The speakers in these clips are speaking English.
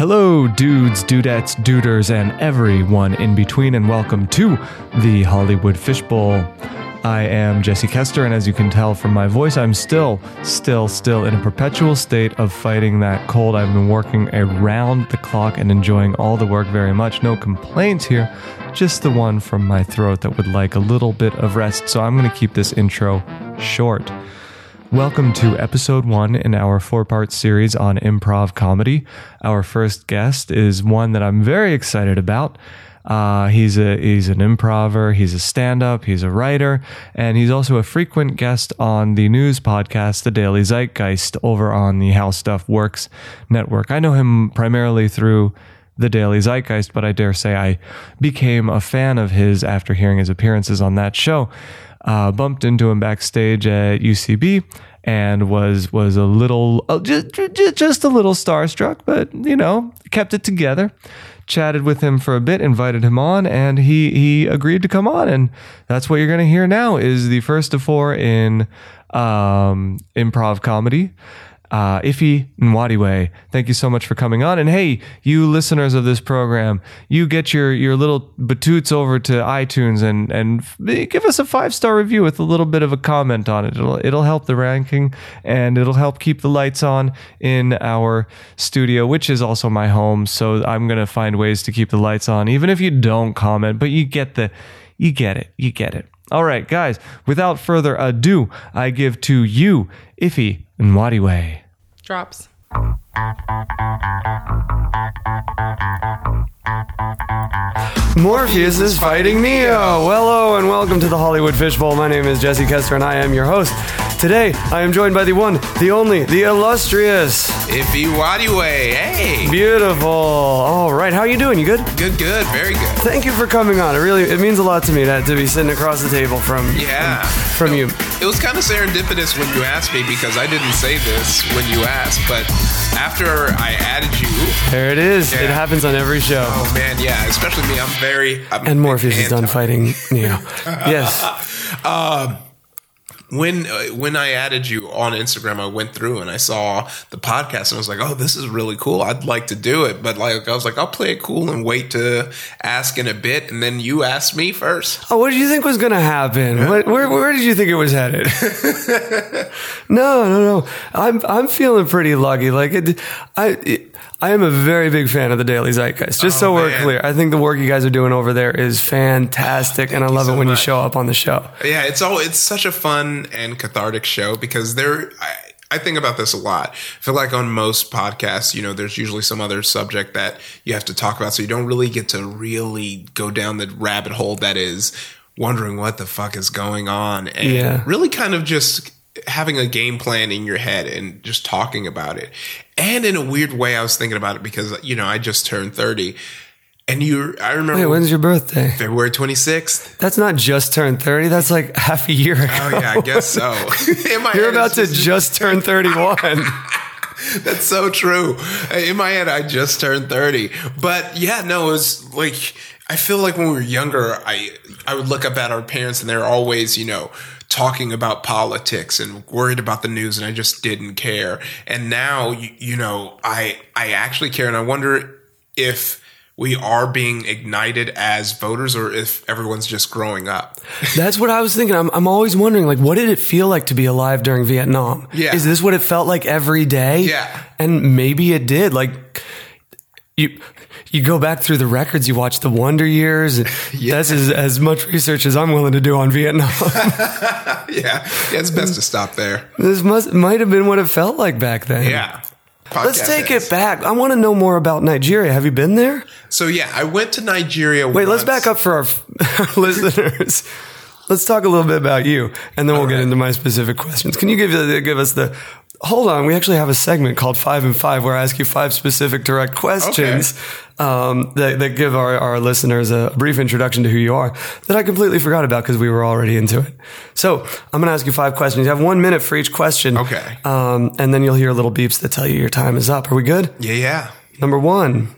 Hello, dudes, dudettes, duders, and everyone in between, and welcome to the Hollywood Fishbowl. I am Jesse Kester, and as you can tell from my voice, I'm still, still, still in a perpetual state of fighting that cold. I've been working around the clock and enjoying all the work very much. No complaints here, just the one from my throat that would like a little bit of rest. So I'm going to keep this intro short. Welcome to episode one in our four part series on improv comedy. Our first guest is one that I'm very excited about. Uh, he's a he's an improver, he's a stand-up, he's a writer, and he's also a frequent guest on the news podcast, The Daily Zeitgeist, over on the How Stuff Works network. I know him primarily through the Daily Zeitgeist, but I dare say I became a fan of his after hearing his appearances on that show uh, bumped into him backstage at UCB and was was a little uh, just, just a little starstruck, but you know kept it together. Chatted with him for a bit, invited him on, and he he agreed to come on, and that's what you're going to hear now is the first of four in um, improv comedy uh, Ify Nwadiwe. Thank you so much for coming on. And hey, you listeners of this program, you get your your little batoots over to iTunes and and give us a five star review with a little bit of a comment on it. It'll it'll help the ranking and it'll help keep the lights on in our studio, which is also my home. So I'm gonna find ways to keep the lights on, even if you don't comment. But you get the you get it. You get it. All right, guys, without further ado, I give to you Ify Nwadiwe. Drops. Morpheus is fighting Neo. Hello and welcome to the Hollywood Fishbowl. My name is Jesse Kester and I am your host. Today I am joined by the one, the only, the illustrious Ify Nwadiwe. Hey. Beautiful. All right, how are you doing? You good? Good, good, very good. Thank you for coming on. It really it means a lot to me to, to be sitting across the table from Yeah. from, from you. It was kind of serendipitous when you asked me because I didn't say this when you asked, but after I added you, There it is. Yeah. It happens on every show. oh man, yeah, especially me, I'm very. I'm And Morpheus is done fighting Neo. yes. Uh, when uh, when I added you on Instagram, I went through and I saw the podcast and I was like, "Oh, this is really cool. I'd like to do it." But like, I was like, "I'll play it cool and wait to ask in a bit." And then you asked me first. Oh, what did you think was going to happen? What, where, where did you think it was headed? no, no, no. I'm I'm feeling pretty lucky. Like it, I. It, I am a very big fan of the Daily Zeitgeist. Just so Oh, we're man. clear, I think the work you guys are doing over there is fantastic, and I love you it so when you show up on the show. Yeah, it's all it's such a fun and cathartic show because there I, I think about this a lot. I feel like on most podcasts, you know, there's usually some other subject that you have to talk about, so you don't really get to really go down the rabbit hole that is wondering what the fuck is going on and Yeah. really kind of just having a game plan in your head and just talking about it. And in a weird way, I was thinking about it because you know I just turned thirty, and you I remember Hey, when's your birthday? February twenty sixth. That's not just turned 30. That's like half a year oh, ago. Oh yeah, I guess so. You're about to it's just turn 31. That's so true. In my head, I just turned thirty, but yeah, no, it was like I feel like when we were younger, I I would look up at our parents, and they're always, you know. Talking about politics and worried about the news, and I just didn't care. And now, you, you know, I I actually care, and I wonder if we are being ignited as voters, or if everyone's just growing up. That's what I was thinking. I'm, I'm always wondering, like, what did it feel like to be alive during Vietnam? Yeah. Is this what it felt like every day? Yeah. And maybe it did. Like, you you go back through the records, you watch the Wonder Years. And That's as, as much research as I'm willing to do on Vietnam. yeah, yeah, it's best to stop there. this must might have been what it felt like back then. Yeah. Let's take is. it back. I want to know more about Nigeria. Have you been there? So yeah, I went to Nigeria. Wait, let's back up for our, our listeners. Let's talk a little bit about you, and then we'll get into my specific questions. Can you give give us the? Hold on, we actually have a segment called Five and Five where I ask you five specific direct questions um, that, that give our, our listeners a brief introduction to who you are that I completely forgot about because we were already into it. So I'm going to ask you five questions. You have one minute for each question. Okay. Um, and then you'll hear little beeps that tell you your time is up. Are we good? Yeah, yeah. Number one.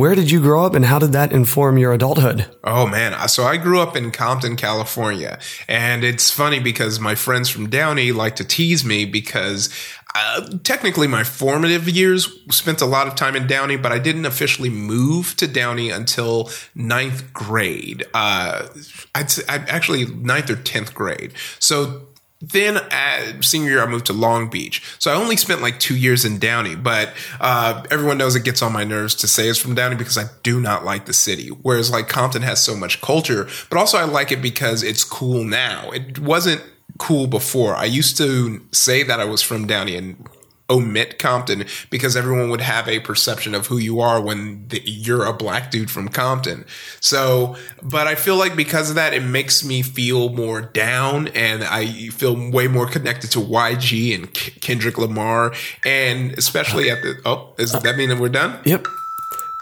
Where did you grow up and how did that inform your adulthood? Oh man, so I grew up in Compton, California, and it's funny because my friends from Downey like to tease me because uh, technically my formative years spent a lot of time in Downey, but I didn't officially move to Downey until ninth grade. Uh, I'd say I'd actually ninth or tenth grade. So then uh, senior year, I moved to Long Beach. So I only spent like two years in Downey, but uh, everyone knows it gets on my nerves to say it's from Downey because I do not like the city. Whereas like Compton has so much culture, but also I like it because it's cool now. It wasn't cool before. I used to say that I was from Downey and omit Compton because everyone would have a perception of who you are when the, you're a black dude from Compton. So, but I feel like because of that, it makes me feel more down and I feel way more connected to YG and K- Kendrick Lamar. And especially at the, oh, does that mean that we're done? Yep.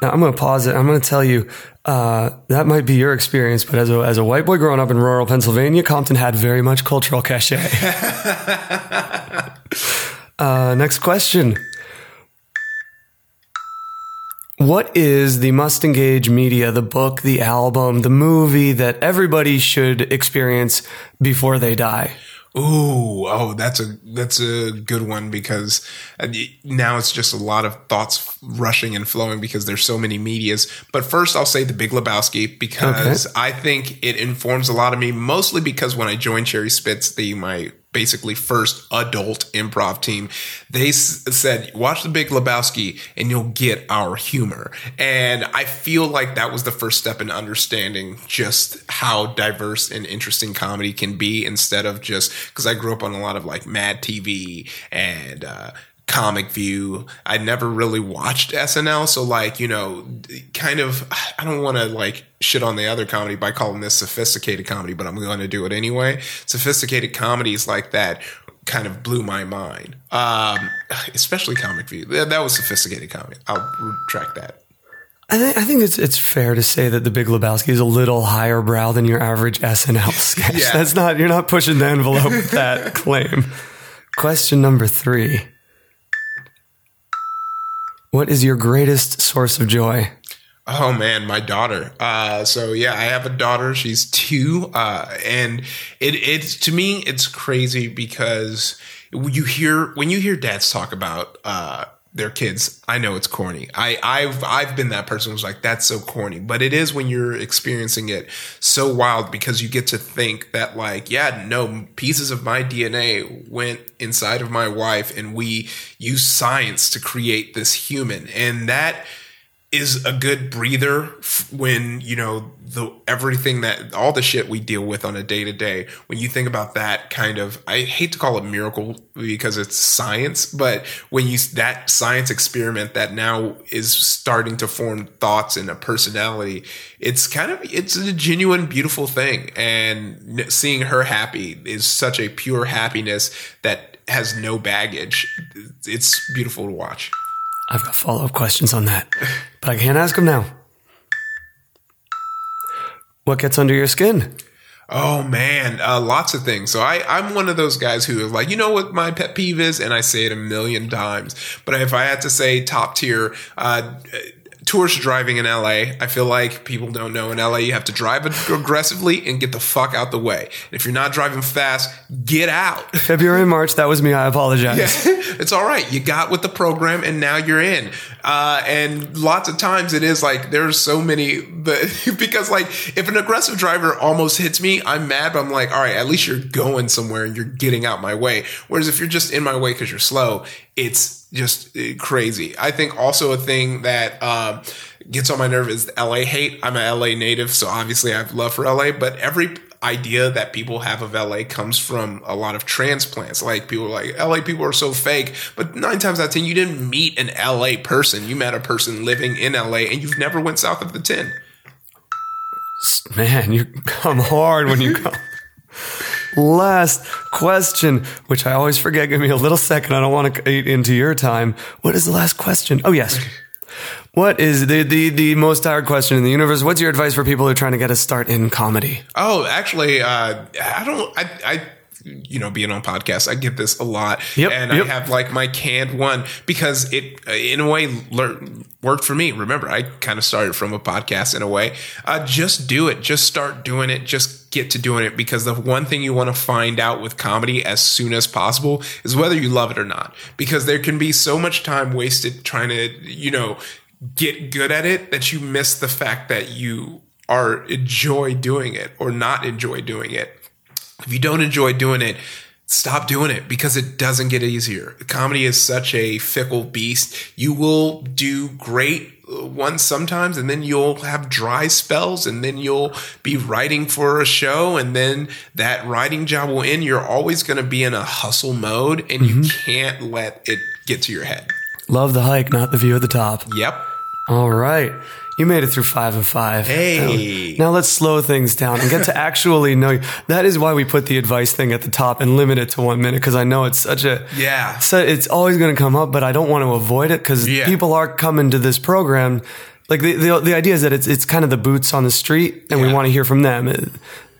Now I'm going to pause it. I'm going to tell you uh, that might be your experience, but as a as a white boy growing up in rural Pennsylvania, Compton had very much cultural cachet. uh, next question. What is the must engage media, the book, the album, the movie that everybody should experience before they die? Ooh, oh, that's a that's a good one because uh, now it's just a lot of thoughts rushing and flowing because there's so many medias. But first, I'll say The Big Lebowski because okay. I think it informs a lot of me, mostly because when I joined Cherry Spitz, the my basically first adult improv team, they s- said, watch the Big Lebowski and you'll get our humor. And I feel like that was the first step in understanding just how diverse and interesting comedy can be instead of just, cause I grew up on a lot of like Mad TV and, uh, comic view. I never really watched SNL. So like, you know, kind of, I don't want to like shit on the other comedy by calling this sophisticated comedy, but I'm going to do it anyway. Sophisticated comedies like that kind of blew my mind. Um, especially comic view. That was sophisticated comedy. I'll retract that. I think I think it's it's fair to say that the Big Lebowski is a little higher brow than your average SNL sketch. Yeah. That's not you're not pushing the envelope with that claim. Question number three. What is your greatest source of joy? Oh man, my daughter. Uh, so yeah, I have a daughter. She's two, uh, and it it's to me it's crazy because you hear when you hear dads talk about uh, their kids. I know it's corny. I, I've I've been that person who's like, that's so corny. But it is when you're experiencing it so wild because you get to think that like, yeah, no, pieces of my DNA went inside of my wife and we use science to create this human. And that is a good breather when you know the everything that all the shit we deal with on a day to day when you think about that kind of i hate to call it miracle because it's science but when you that science experiment that now is starting to form thoughts and a personality it's kind of it's a genuine beautiful thing. And seeing her happy is such a pure happiness that has no baggage. It's beautiful to watch I've got follow up questions on that, but I can't ask them now. What gets under your skin? Oh man, uh, lots of things. So I, I'm one of those guys who is like, you know what my pet peeve is, and I say it a million times. But if I had to say top tier, uh, tourist driving in LA. I feel like people don't know in LA you have to drive aggressively and get the fuck out the way. And if you're not driving fast, get out. February, March, that was me. I apologize. Yeah, it's all right. You got with the program and now you're in. Uh, and lots of times it is like there's so many, but because like if an aggressive driver almost hits me, I'm mad, but I'm like, all right, at least you're going somewhere and you're getting out my way. Whereas if you're just in my way because you're slow, it's just uh, crazy. I think also a thing that um, gets on my nerve is LA hate. I'm a LA native, so obviously I have love for LA, but every idea that people have of LA comes from a lot of transplants. Like people are like, LA people are so fake. But nine times out of ten, you didn't meet an LA person. You met a person living in LA and you've never went south of the 10. Man, you come hard when you come. Last question, which I always forget. Give me a little second. I don't want to eat into your time. What is the last question? Oh, yes. What is the, the, the most tired question in the universe? What's your advice for people who are trying to get a start in comedy? Oh, actually, uh, I don't, I, I you know, being on podcasts. I get this a lot. Yep, and yep. I have like my canned one because it, uh, in a way, worked for me. Remember, I kind of started from a podcast in a way. Uh, just do it. Just start doing it. Just get to doing it because the one thing you want to find out with comedy as soon as possible is whether you love it or not. Because there can be so much time wasted trying to, you know, get good at it that you miss the fact that you are enjoy doing it or not enjoy doing it. If you don't enjoy doing it, stop doing it because it doesn't get easier. Comedy is such a fickle beast. You will do great uh, once sometimes and then you'll have dry spells and then you'll be writing for a show and then that writing job will end. You're always going to be in a hustle mode and you can't let it get to your head. Love the hike, not the view at the top. Yep. All right. You made it through five and five. Hey. Now let's slow things down and get to actually know you. That is why we put the advice thing at the top and limit it to one minute because I know it's such a Yeah. So it's always going to come up, but I don't want to avoid it because Yeah. people are coming to this program. Like the, the the idea is that it's it's kind of the boots on the street, and we want to hear from them.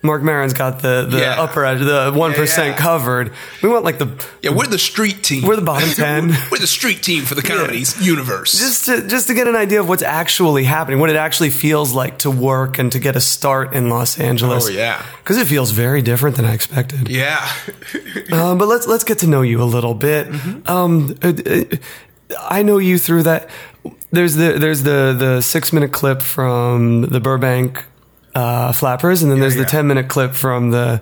Marc Maron's got the the Yeah. upper edge, the one yeah. covered. We want like the Yeah, we're the street team. We're the bottom 10. we're the street team for the comedy's universe. just to just to get an idea of what's actually happening, what it actually feels like to work and to get a start in Los Angeles. Oh, yeah. because it feels very different than I expected. yeah. Um, but let's let's get to know you a little bit. Mm-hmm. Um, uh, uh, I know you through that. There's the there's the the six minute clip from the Burbank uh, Flappers, and then there's yeah. the ten minute clip from the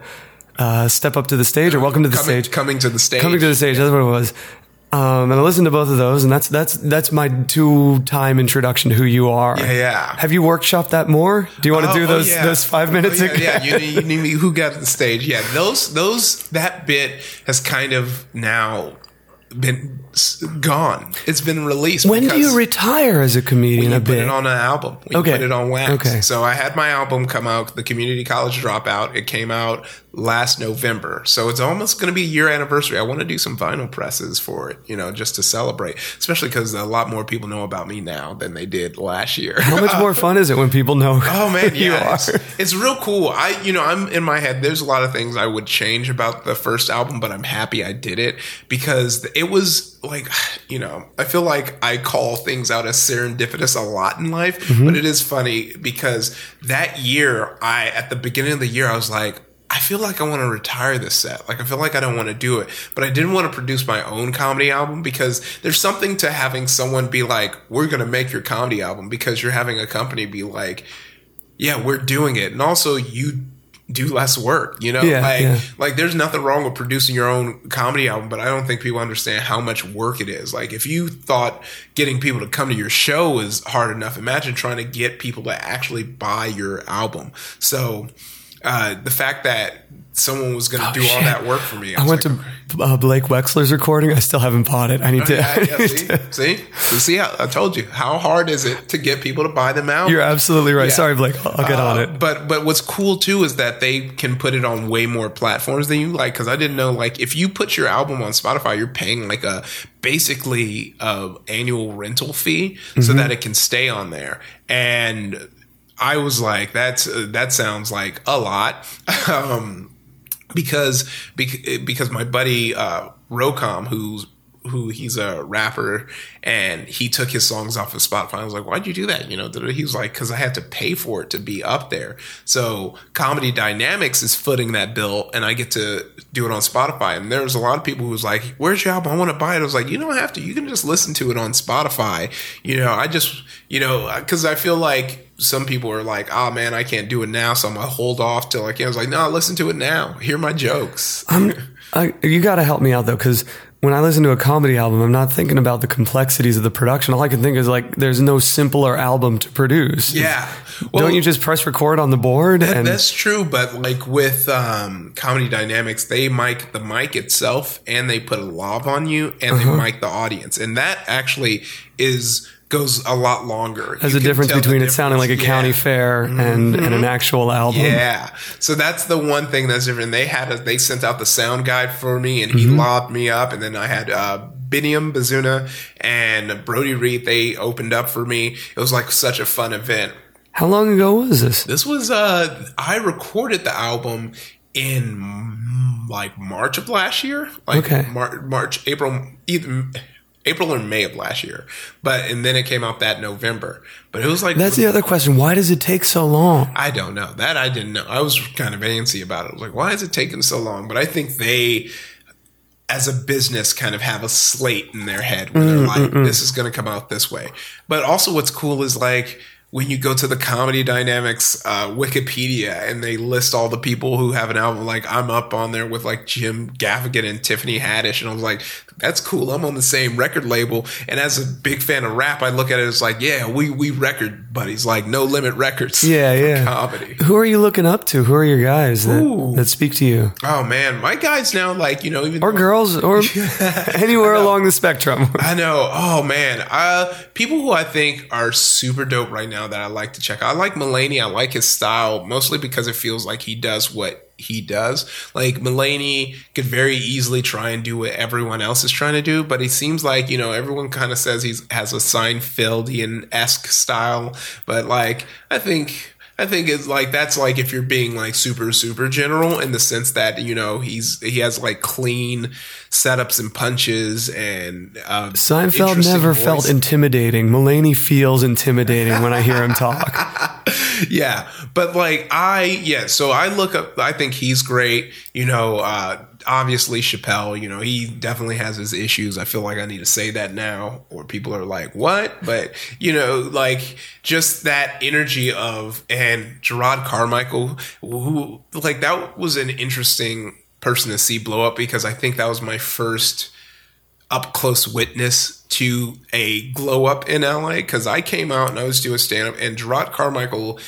uh, Step Up to the Stage or Welcome to the coming, Stage. coming to the stage. Coming to the stage. That's what it was. Um, and I listened to both of those, and that's that's that's my two time introduction to who you are. Yeah, yeah. Have you workshopped that more? Do you want to Oh, do oh, those yeah. those five minutes Oh, yeah, again? yeah. You, you need me. Who got the stage? Yeah, those those that bit has kind of now been gone. It's been released. when do you retire as a comedian? we a put bit. it on an album. We Okay. put it on wax. Okay. So I had my album come out, the Community College Dropout. It came out last November. So it's almost going to be a year anniversary. I want to do some vinyl presses for it, you know, just to celebrate, especially because a lot more people know about me now than they did last year. How much more fun is it when people know Oh man, who you are? it's, it's real cool. I, you know, I'm in my head. There's a lot of things I would change about the first album, but I'm happy I did it because it was like, you know, I feel like I call things out as serendipitous a lot in life, Mm-hmm. but it is funny because that year, I at the beginning of the year, I was like. I feel like I want to retire this set. Like I feel like I don't want to do it, but I didn't want to produce my own comedy album because there's something to having someone be like, "We're going to make your comedy album," because you're having a company be like, yeah, we're doing it. And also you do less work, you know? Yeah, like yeah. like there's nothing wrong with producing your own comedy album, but I don't think people understand how much work it is. Like if you thought getting people to come to your show is hard enough, imagine trying to get people to actually buy your album. So uh, the fact that someone was going to do all Oh, that work for me, I was went like, to uh, Blake Wexler's recording. I still haven't bought it. I need to. yeah, yeah, see, see, So see, how, I told you how hard is it to get people to buy them out? You're absolutely right. Yeah. Sorry, Blake. I'll, I'll get on Uh, it. But but what's cool too is that they can put it on way more platforms than you like. Because I didn't know like if you put your album on Spotify, you're paying like a basically a annual rental fee so Mm-hmm. that it can stay on there. And I was like, that's uh, that sounds like a lot. um, because because my buddy uh, Rocom, who's who he's a rapper, and he took his songs off of Spotify. I was like, "Why'd you do that?" You know, he was like, "Because I had to pay for it to be up there." So Comedy Dynamics is footing that bill, and I get to do it on Spotify. And there's a lot of people who's like, "Where's your album? I want to buy it." I was like, "You don't have to. You can just listen to it on Spotify." You know, I just you know uh, because I feel like some people are like, oh man, I can't do it now, so I'm gonna hold off till I can. I was like, no, listen to it now. Hear my jokes. I, you got to help me out though, because when I listen to a comedy album, I'm not thinking about the complexities of the production. All I can think is like, there's no simpler album to produce. yeah. Don't you just press record on the board? and That's true, but like with um, comedy dynamics, they mic the mic itself and they put a lav on you and Uh-huh. they mic the audience, and that actually is goes a lot longer. there's You a difference between it sounding like a county Yeah. Mm-hmm. fair and, and an actual album. Yeah. So that's the one thing that's different. They had a, they sent out the sound guide for me and he lobbed me up and then I had uh Biniam Bizuneh and Brody Reed they opened up for me. It was like such a fun event. How long ago was this? This was uh I recorded the album in like March of last year, like Okay. Mar- March, April, either April or May of last year. But and then it came out that November. But it was like That's the other question. Why does it take so long? I don't know. That I didn't know. I was kind of antsy about it. I was like, why is it taking so long? But I think they, as a business, kind of have a slate in their head where they're mm, like, mm, mm. this is going to come out this way. But also, what's cool is like, when you go to the comedy dynamics uh, Wikipedia and they list all the people who have an album, like I'm up on there with like Jim Gaffigan and Tiffany Haddish, and I was like, that's cool. I'm on the same record label, and as a big fan of rap, I look at it as like, yeah, we we record buddies, like No Limit Records, Yeah, yeah. comedy. Who are you looking up to? Who are your guys that, that speak to you? Oh man, my guys now, like you know, even Or girls, or anywhere along the spectrum. I know. Oh man, uh, people who I think are super dope right now that I like to check. out. I like Mulaney. I like his style mostly because it feels like he does what he does. Like Mulaney could very easily try and do what everyone else is trying to do, but it seems like you know everyone kind of says he has a Seinfeldian esque style, but like I think. I think it's like that's like if you're being like super super general in the sense that you know he's he has like clean setups and punches and uh, Seinfeld never voice. felt intimidating. Mulaney feels intimidating when I hear him talk. yeah but like i yeah so i look up i think he's great you know uh obviously chappelle you know he definitely has his issues. I feel like i need to say that now or people are like what? But you know like just that energy of and Jerrod Carmichael who like that was an interesting person to see blow up because i think that was my first up close witness to a glow up in LA because I came out and I was doing stand up, and Jerrod Carmichael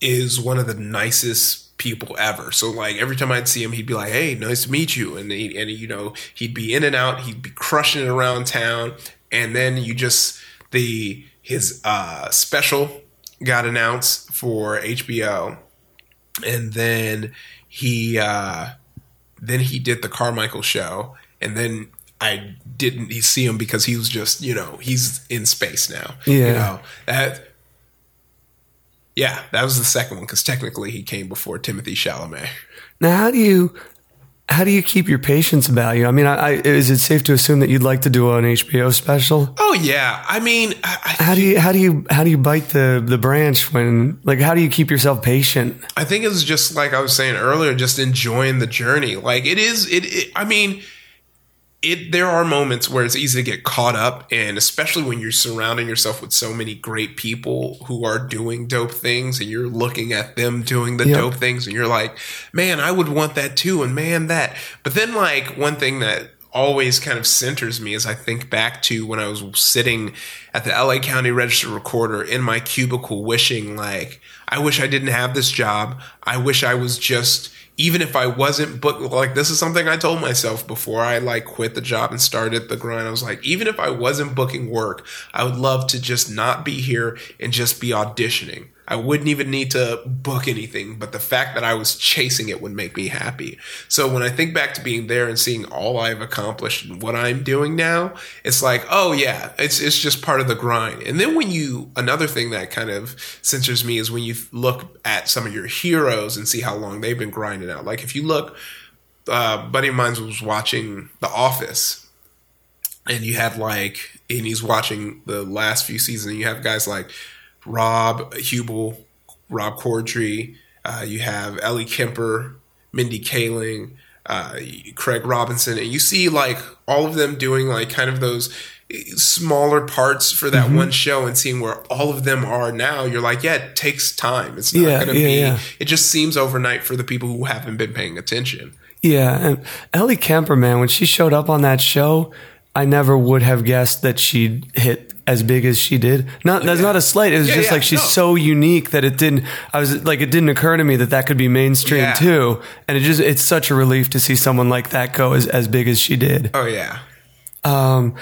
is one of the nicest people ever. So like every time I'd see him, he'd be like, "Hey, nice to meet you," and he, and you know he'd be in and out, he'd be crushing it around town, and then you just the his uh, special got announced for HBO, and then he uh, then he did the Carmichael show, and then I didn't see him because he was just you know he's in space now. you Yeah. know that. Yeah, that was the second one because technically he came before Timothée Chalamet. Now, how do you how do you keep your patience about you? I mean, I, I, is it safe to assume that you'd like to do an HBO special? Oh yeah, I mean, I, I How do you how do you how do you bite the the branch when like how do you keep yourself patient? I think it's just like I was saying earlier, just enjoying the journey. Like it is, it. it I mean, it. There are moments where it's easy to get caught up, and especially when you're surrounding yourself with so many great people who are doing dope things, and you're looking at them doing the Yep. dope things, and you're like, man, I would want that too, and man, that. But then, like one thing that always kind of centers me as I think back to when I was sitting at the LA County Registrar Recorder in my cubicle wishing like I wish I didn't have this job. I wish I was just even if I wasn't booked like this is something I told myself before I like quit the job and started the grind. I was like even if I wasn't booking work, I would love to just not be here and just be auditioning. I wouldn't even need to book anything, but the fact that I was chasing it would make me happy. So when I think back to being there and seeing all I've accomplished and what I'm doing now, it's like, oh yeah, it's it's just part of the grind. And then when you another thing that kind of censors me is when you look at some of your heroes and see how long they've been grinding out. Like if you look, uh, buddy of mine was watching The Office, and you had like, and he's watching the last few seasons. And you have guys like Rob Huebel, Rob Corddry. Uh, you have Ellie Kemper, Mindy Kaling, uh, Craig Robinson, and you see like all of them doing like kind of those smaller parts for that Mm-hmm. one show and seeing where all of them are now you're like yeah it takes time it's not Yeah, gonna yeah, be yeah. it just seems overnight for the people who haven't been paying attention Yeah, and Ellie Kemper, man, when she showed up on that show, I never would have guessed that she'd hit as big as she did. Not that's not a slight. It was Yeah, just yeah, like she's no. so unique that it didn't. I was like, it didn't occur to me that that could be mainstream Yeah. too. And it just it's such a relief to see someone like that go as as big as she did. oh yeah Um,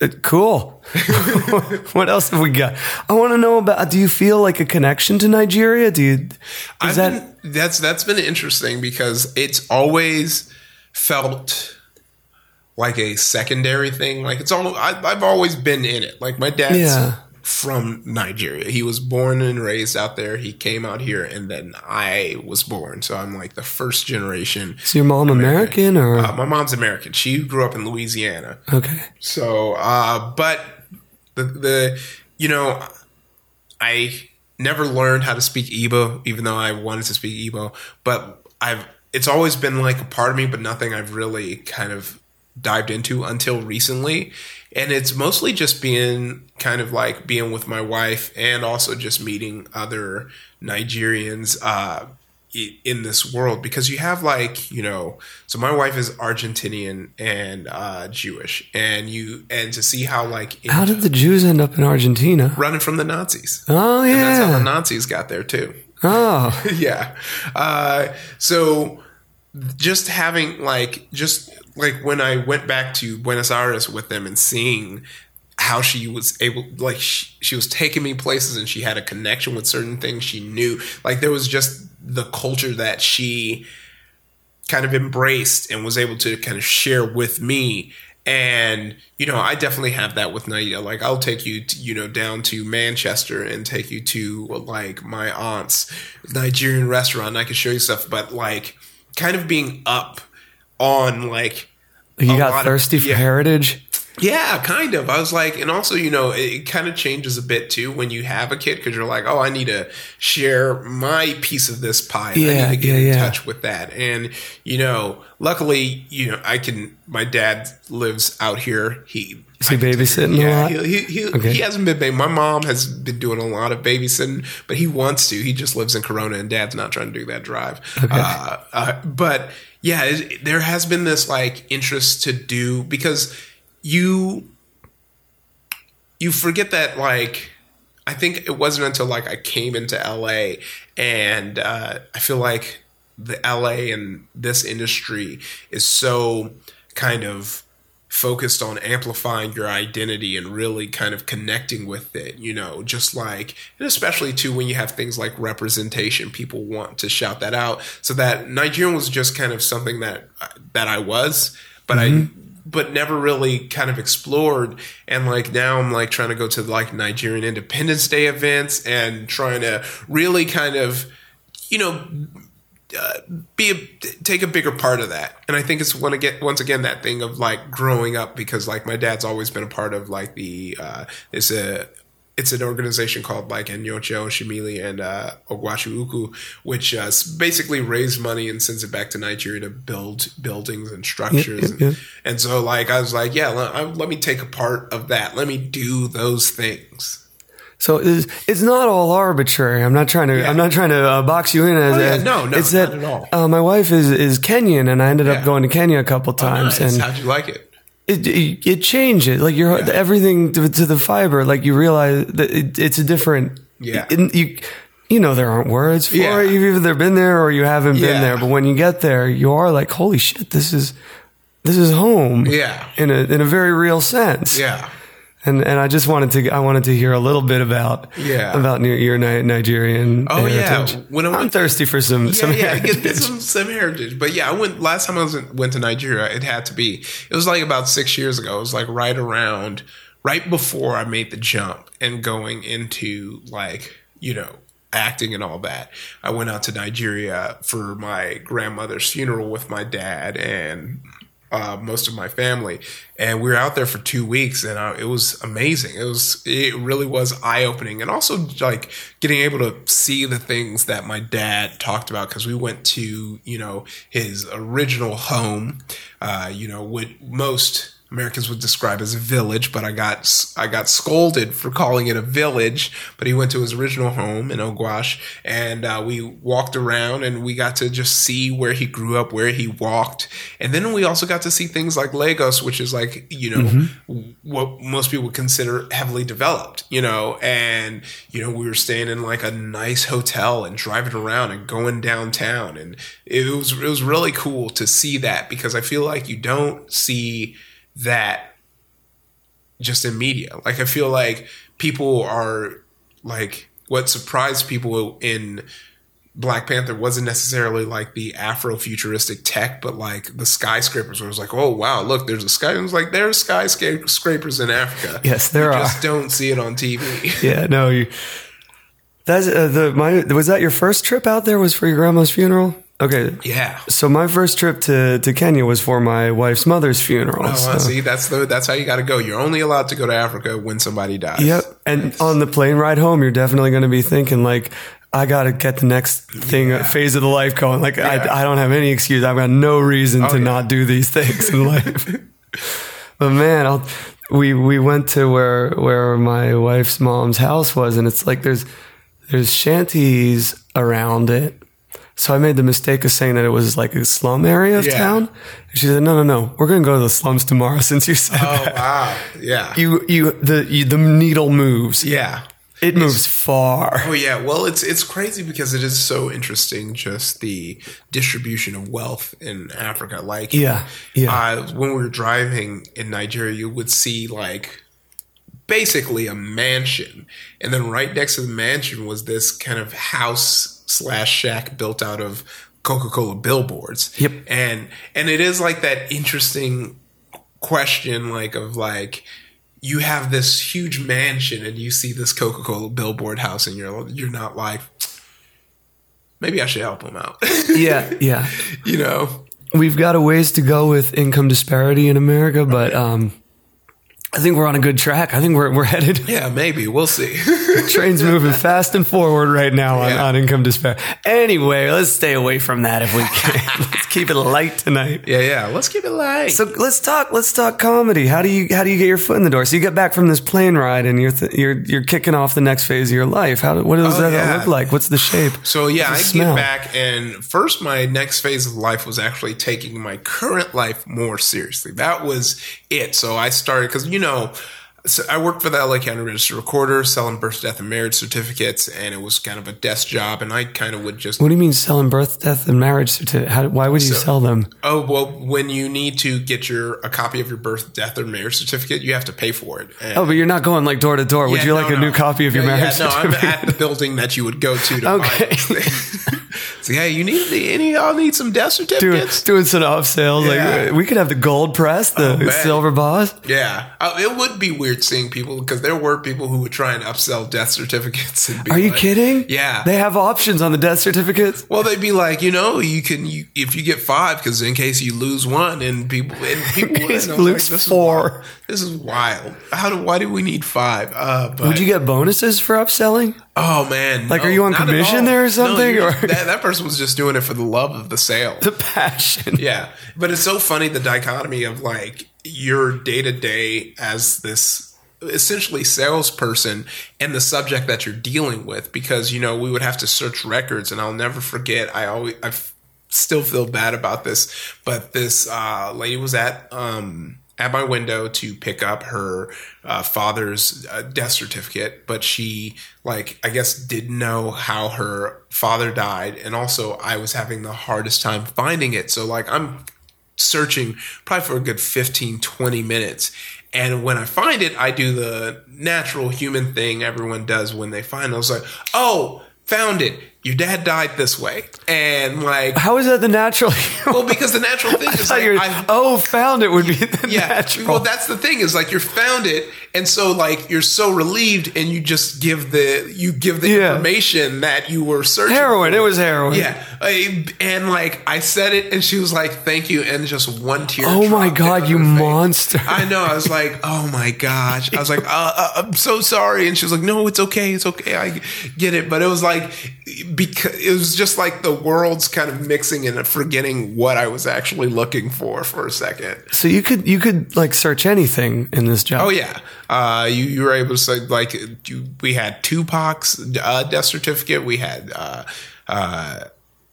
uh, cool. what else have we got? I want to know about. Do you feel like a connection to Nigeria? Do you? Is I've that? been, that's that's been interesting because it's always felt like a secondary thing. Like it's all I, I've always been in it. Like my dad's Yeah. from Nigeria. He was born and raised out there. He came out here, and then I was born. So I'm like the first generation. Is your mom American or? Uh, my mom's American. She grew up in Louisiana. okay. So, uh, but the the you know, I never learned how to speak Igbo, even though I wanted to speak Igbo. But I've it's always been like a part of me, but nothing I've really kind of dived into until recently. And it's mostly just being kind of like being with my wife and also just meeting other Nigerians uh, in this world because you have like you know so my wife is argentinian and uh jewish and you and to see how like How did the Jews end up in Argentina? running from the nazis Oh yeah. and that's how the nazis got there too Oh, yeah. Uh, so just having like just like when I went back to Buenos Aires with them and seeing how she was able like she, she was taking me places and she had a connection with certain things she knew. Like there was just the culture that she kind of embraced and was able to kind of share with me. And you know i definitely have that with Naija. Like i'll take you to, you know down to manchester and take you to like my aunt's nigerian restaurant i can show you stuff. But like kind of being up on like you got of- thirsty for yeah. heritage. yeah, kind of. I was like, and also, you know, it, kind of changes a bit too when you have a kid because you're like, oh, I need to share my piece of this pie. I Yeah, need to get yeah, in yeah. touch with that. And, you know, luckily, you know, I can, my dad lives out here. He, Is he I can take- babysitting a lot? He, he, he, Okay. he hasn't been, baby. my mom has been doing a lot of babysitting, but he wants to. He just lives in Corona and dad's not trying to do that drive. Uh, uh, but yeah, it, there has been this like interest to do because you you forget that like I think it wasn't until like I came into LA and uh, I feel like the LA and this industry is so kind of focused on amplifying your identity and really kind of connecting with it, you know, just like, and especially too when you have things like representation, people want to shout that out. So that Nigerian was just kind of something that, that I was, but I, mm-hmm. but never really kind of explored. And like now I'm like trying to go to like Nigerian Independence Day events and trying to really kind of, you know, uh, be a, take a bigger part of that. And I think it's one again once again that thing of like growing up because like my dad's always been a part of like the uh, it's a it's an organization called like Enyocho, Shimili, and uh, Ogwashi Uku, which uh, basically raise money and sends it back to Nigeria to build buildings and structures. yeah, yeah. And, and so, like, I was like, yeah, let, I- let me take a part of that. Let me do those things. So it's, it's not all arbitrary. I'm not trying to. Yeah. I'm not trying to uh, box you in as. Oh, yeah, no, no, It's not that at all. Uh, my wife is is Kenyan, and I ended up going to Kenya a couple times, Nice. and How'd you like it? it, it it changes. Like your Yeah. everything to, to the fiber. Like you realize that it, it's a different. Yeah. it- you you know there aren't words for Yeah. it. You've either been there or you haven't been there. But when you get there, you are like, holy shit, this is this is home. Yeah. In a in a very real sense. Yeah. And and I just wanted to I wanted to hear a little bit about Yeah. about your Ni- Nigerian Oh, yeah. heritage. When I I'm thirsty for some Yeah, some yeah, heritage. some some heritage. But yeah, I went last time I was went to Nigeria. It had to be. It was like about six years ago. It was like right around, right before I made the jump and going into like you know acting and all that. I went out to Nigeria for my grandmother's funeral with my dad and uh, most of my family, and we were out there for two weeks, and uh, it was amazing. It was, it really was eye opening, and also like getting able to see the things that my dad talked about because we went to you know his original home, uh, you know, what most Americans would describe as a village, but I got I got scolded for calling it a village. But he went to his original home in Oguash, and uh, we walked around, and we got to just see where he grew up, where he walked, and then we also got to see things like Lagos, which is like you know what most people would consider heavily developed, you know, and you know we were staying in like a nice hotel and driving around and going downtown, and it was it was really cool to see that because I feel like you don't see that just in media. Like I feel like people are like what surprised people in Black Panther wasn't necessarily like the Afro-futuristic tech, but like the skyscrapers. Where it was like, oh wow, look, there's a sky. It was like there's skyscrapers in Africa. Yes, there you are. Just don't see it on TV. Yeah, no, you. That's uh, the my. Was that your first trip out there? Was for your grandma's funeral? Okay. yeah. So my first trip to, to Kenya was for my wife's mother's funeral. Oh, so- see, that's the that's how you got to go. You're only allowed to go to Africa when somebody dies. Yep. And on the plane ride home, you're definitely going to be thinking like, I got to get the next thing, uh, phase of the life going. Like, Yeah. I, I don't have any excuse. I've got no reason to yeah. not do these things in life. but man, I'll, we, we went to where, where my wife's mom's house was and it's like, there's, there's shanties around it. So I made the mistake of saying that it was like a slum area of Yeah. town. And she said, no, no, no, we're going to go to the slums tomorrow since you said Oh that. wow. Yeah. You, you, the, you, the needle moves. yeah. It moves far. Oh yeah, well it's it's crazy because it is so interesting just the distribution of wealth in Africa. Like Yeah, yeah. uh, when we were driving in Nigeria, you would see like basically a mansion, and then right next to the mansion was this kind of house slash shack built out of Coca Cola billboards. Yep. and and it is like that interesting question, like of like you have this huge mansion and you see this Coca Cola billboard house, and you're you're not like. Maybe I should help them out. Yeah, yeah. you know, We've got a ways to go with income disparity in America, but um, I think we're on a good track. I think we're we're headed. yeah, maybe we'll see. Train's moving fast and forward right now on, Yeah. on income disparity. Anyway, let's stay away from that if we can. let's keep it light tonight. yeah, yeah. Let's keep it light. So let's talk. Let's talk comedy. How do you how do you get your foot in the door? So you get back from this plane ride and you're th- you're you're kicking off the next phase of your life. How what does Oh, that yeah. look like? What's the shape? So yeah, I get back, and first, my next phase of life was actually taking my current life more seriously. That was it. So I started because you know. So I worked for the LA County Registrar Recorder, selling birth, death, and marriage certificates, and it was kind of a desk job. And I kind of would just What do you mean selling birth, death, and marriage certificates? Why would you sell them? Oh well, when you need to get your a copy of your birth, death, or marriage certificate, you have to pay for it. And- Oh, but you're not going like door to door. Would Yeah, you no, like a no. new copy of your marriage Yeah, no, I'm at the building that you would go to to Okay. things. so yeah, you need the, any y'all need some death doing, certificates. doing some off sales. Yeah. Like we could have the gold press, the man. silver boss. Yeah, uh, it would be weird seeing people because there were people who would try and upsell death certificates. And be Are you kidding? Yeah. They have options on the death certificates. well, they'd be like, you know, you can you if you get five because in case you lose one, and people and people would, case and I you lose this is four. wild. This is wild. How do why do we need five? Uh, but, Would you get bonuses for upselling? Oh man! Like, no, are you on commission there or something, you're- or- that, that person was just doing it for the love of the sale. The passion. Yeah, but it's so funny the dichotomy of like your day to day as this essentially salesperson and the subject that you're dealing with because you know we would have to search records and I'll never forget I always I still feel bad about this but this uh, lady was at um at my window to pick up her uh, father's uh, death certificate, but she like I guess didn't know how her father died, and also I was having the hardest time finding it. So like I'm searching probably for a good 15 20 minutes and when i find it i do the natural human thing everyone does when they find it i was like oh found it your dad died this way and like How is that the natural? well because the natural thing is like, I, oh, found it would be the yeah natural. well that's the thing is like you're found it and so like you're so relieved and you just give the you give the Yeah. information that you were searching heroin. for. It was heroin. yeah, I- and like I said it, and she was like, "Thank you," and just one tear. Oh my God, you monster. I know. I was like, "Oh my gosh!" I was like, uh, uh, "I'm so sorry," and she was like, "No, it's okay, it's okay, I get it." But it was like because it was just like the worlds kind of mixing and forgetting what I was actually looking for for a second. So you could you could like search anything in this job. Oh yeah, uh, you you were able to say like you, we had Tupac's uh, death certificate. We had uh, uh,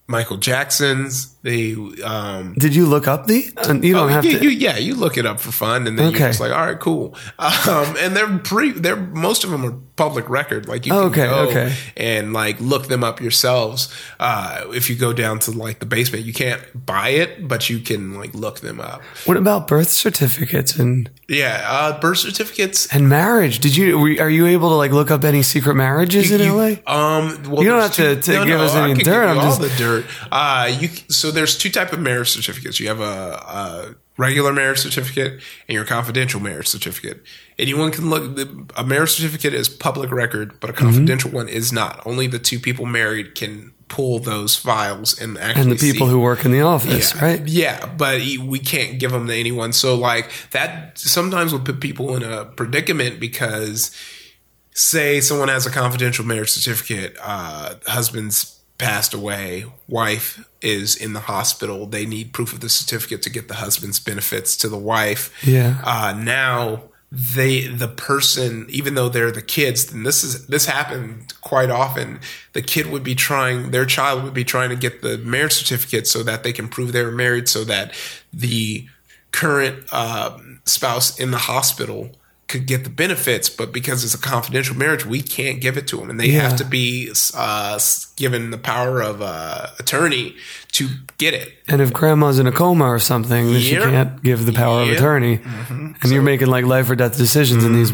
Michael Jackson's. They um, Did you look up the? You don't Oh, have you, to. you- yeah, you look it up for fun, and then Okay. you're just like, all right, cool. Um, and they're pretty. They're most of them are public record. Like you can Okay, go okay. and like look them up yourselves. Uh, if you go down to like the basement, you can't buy it, but you can like look them up. what about birth certificates and Yeah, uh, birth certificates. and marriage? Did you? Are you able to like look up any secret marriages in You- LA? Um, well, You don't have to- to give us any dirt, I'm just- the dirt. Uh, you so there's two type of marriage certificates. You have a, a regular marriage certificate and your confidential marriage certificate. Anyone can look. The, a marriage certificate is public record, but a Mm-hmm. confidential one is not. Only the two people married can pull those files and actually And the people see. who work in the office, Yeah. right? Yeah, but we can't give them to anyone. So like that sometimes will put people in a predicament because say someone has a confidential marriage certificate, uh, husband's passed away, wife is in the hospital. They need proof of the certificate to get the husband's benefits to the wife. Yeah. Uh, now they the person even though they're the kids and this is this happened quite often the kid would be trying their child would be trying to get the marriage certificate so that they can prove they were married so that the current uh, spouse in the hospital could get the benefits but because it's a confidential marriage we can't give it to them and they Yeah. have to be uh, given the power of uh, attorney to get it And if grandma's in a coma or something, then she can't give the power of Yep. attorney. And you're making like life or death decisions in these.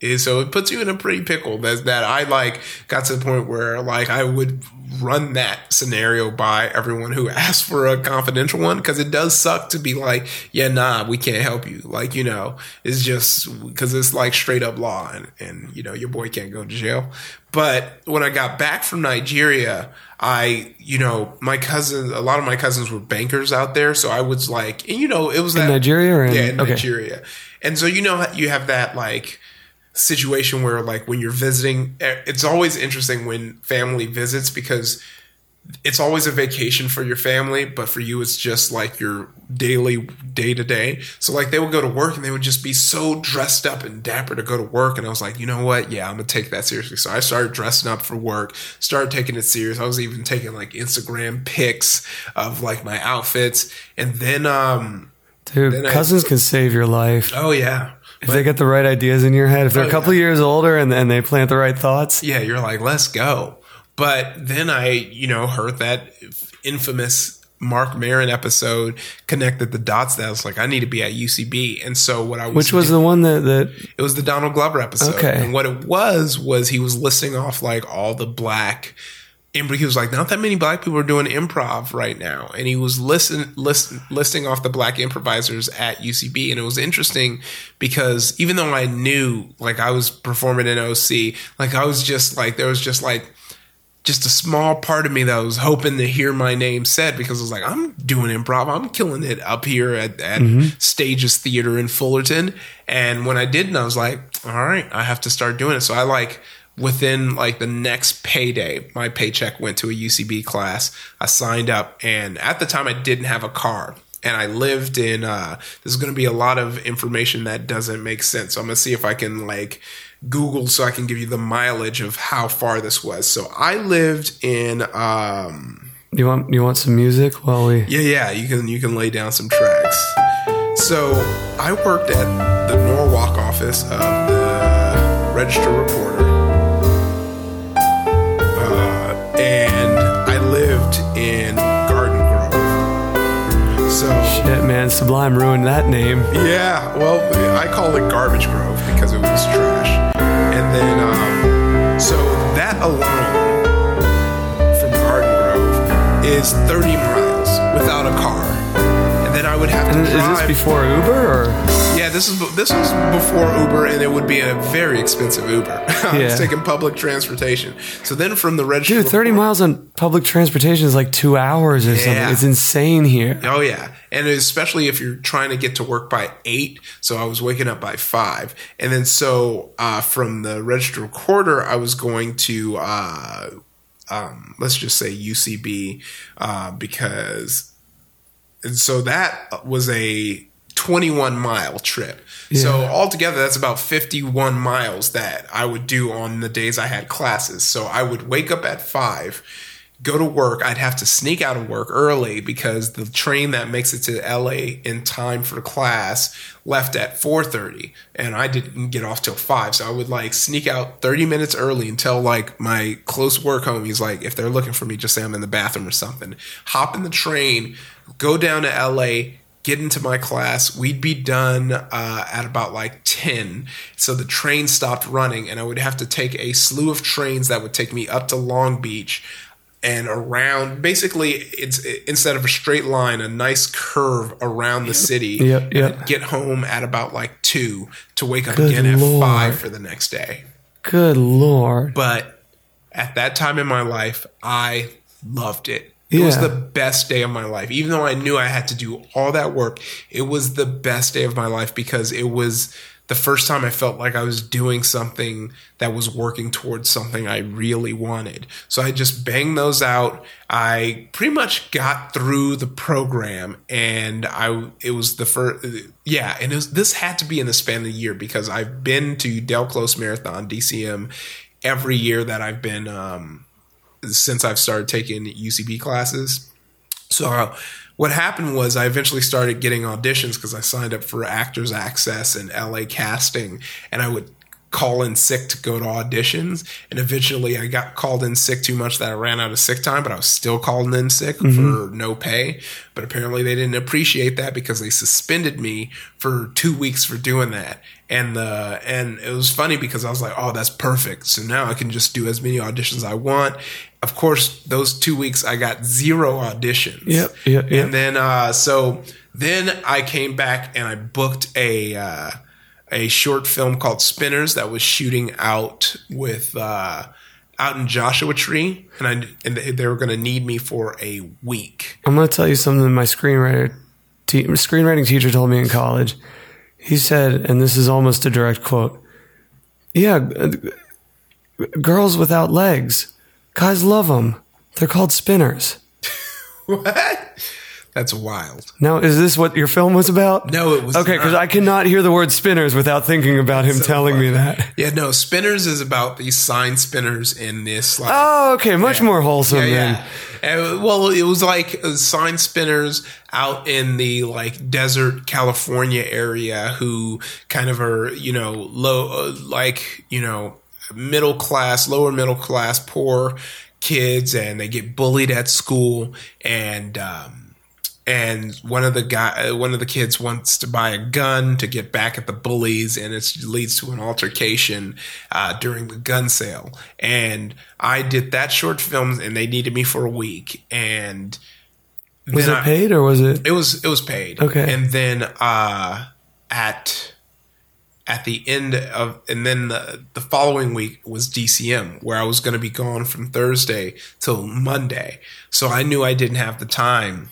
Is so it puts you in a pretty pickle that that I like got to the point where like I would run that scenario by everyone who asked for a confidential one because it does suck to be like yeah nah we can't help you. Like you know it's just because it's like straight up law and, and you know your boy can't go to jail. But when I got back from Nigeria I you know my cousins a lot of my cousins were bankers out there. So I was like and you know it was that Nigeria or in- yeah in okay. Nigeria. And so you know you have that like situation where like when you're visiting eh, it's always interesting when family visits because it's always a vacation for your family but for you it's just like your daily day to day so like they would go to work and they would just be so dressed up and dapper to go to work. And i was like you know what? Yeah i'm gonna take that seriously. So i started dressing up for work started taking it serious. I was even taking like instagram pics of like my outfits. And then um Dude, Then I- cousins can save your life. oh yeah If they get the right ideas in your head, if they're Oh, a couple yeah. years older and, and they plant the right thoughts, yeah, you're like, let's go. But then I, you know, heard that infamous Marc Maron episode, connected the dots. That I was like, I need to be at UCB. And so what I was, which was doing- the one that, that it was the Donald Glover episode. Okay. And what it was was he was listing off like all the black. Imp- He was like, not that many black people are doing improv right now, and he was listen, list, listing off the black improvisers at UCB, and it was interesting because even though I knew, like, I was performing in OC, like, I was just like, there was just like, just a small part of me that was hoping to hear my name said because I was like, I'm doing improv. I'm killing it up here at, at mm-hmm. Stages Theater in Fullerton. And when I didn't, I was like, all right, I have to start doing it. So I like within like the next payday, my paycheck went to a UCB class. I signed up and at the time I didn't have a car. And I lived in uh there's gonna be a lot of information that doesn't make sense. So I'm gonna see if I can like Google so I can give you the mileage of how far this was. So I lived in um you want you want some music while we yeah, yeah, you can you can lay down some tracks. So I worked at the Norwalk office of the Registrar Recorder, in Garden Grove. So shit man Sublime ruined that name. yeah, well, I call it Garbage Grove because it was trash. And then, um, so that alone from Garden Grove is 30 miles without a car. And then I would have to And is this before Uber or this is this was before Uber, and it would be a very expensive Uber. I Yeah. was taking public transportation. So then from the register, dude? Thirty miles on public transportation is like two hours or something. It's insane here. Oh yeah, and especially if you're trying to get to work by eight. So I was waking up by five, and then so uh, from the registrar recorder, I was going to uh, um, let's just say UCB uh, because, and so that was a 21 mile trip. So altogether, that's about 51 miles that I would do on the days I had classes. So I would wake up at five go to work. I'd have to sneak out of work early because the train that makes it to LA in time for class left at 4:30 and I didn't get off till 5. So I would like sneak out 30 minutes early and tell like my close work homies like if they're looking for me just say I'm in the bathroom or something. Hop in the train, go down to LA, get into my class. We'd be done uh, at about like 10. So the train stopped running, and I would have to take a slew of trains that would take me up to Long Beach and around. Basically, it's instead of a straight line, a nice curve around the city. Yep, yep. Get home at about like 2 to wake up Good again Lord. at 5 for the next day. Good lord. But at that time in my life, I loved it. It was the best day of my life. Even though I knew I had to do all that work, it was the best day of my life because it was the first time I felt like I was doing something that was working towards something I really wanted. So I just banged those out. I pretty much got through the program and I it was the first yeah, and it was, this had to be in the span of the year because I've been to Del Close Marathon DCM every year that I've been um since I've started taking UCB classes. So uh, what happened was I eventually started getting auditions because I signed up for Actors Access and LA Casting, and I would call in sick to go to auditions. And eventually, I got called in sick too much that I ran out of sick time, but I was still calling in sick for no pay. But apparently, they didn't appreciate that because they suspended me for two weeks for doing that. And the and it was funny because I was like, oh, that's perfect. So now I can just do as many auditions as I want. Of course, those two weeks I got zero auditions. Yep, yep, yep. And then uh, so then I came back and I booked a uh, a short film called Spinners that was shooting out with uh, out in Joshua Tree, and I and they they were going to need me for a week. I'm going to tell you something my screenwriter te- screenwriting teacher told me in college. He said, and this is almost a direct quote. Yeah, g- g- girls without legs. Guys love them. They're called spinners. What? That's wild. Now, is this what your film was about? No, it was Okay, because. I cannot hear the word spinners without thinking about him telling me that. Yeah, no. Spinners is about these sign spinners in this like Oh, okay, much more wholesome yeah, yeah. And, well, it was like uh, sign spinners out in the like desert California area who kind of are, you know, low, uh, like, you know, middle class, lower middle class, poor kids, and they get bullied at school. And, um, and one of the guy, one of the kids wants to buy a gun to get back at the bullies, and it leads to an altercation uh, during the gun sale. And I did that short film, and they needed me for a week, and Was it I- paid or was it? it was it was paid. Okay. And then uh at at the end of and then the, the following week was DCM where I was going to be gone from Thursday till Monday. So I knew I didn't have the time.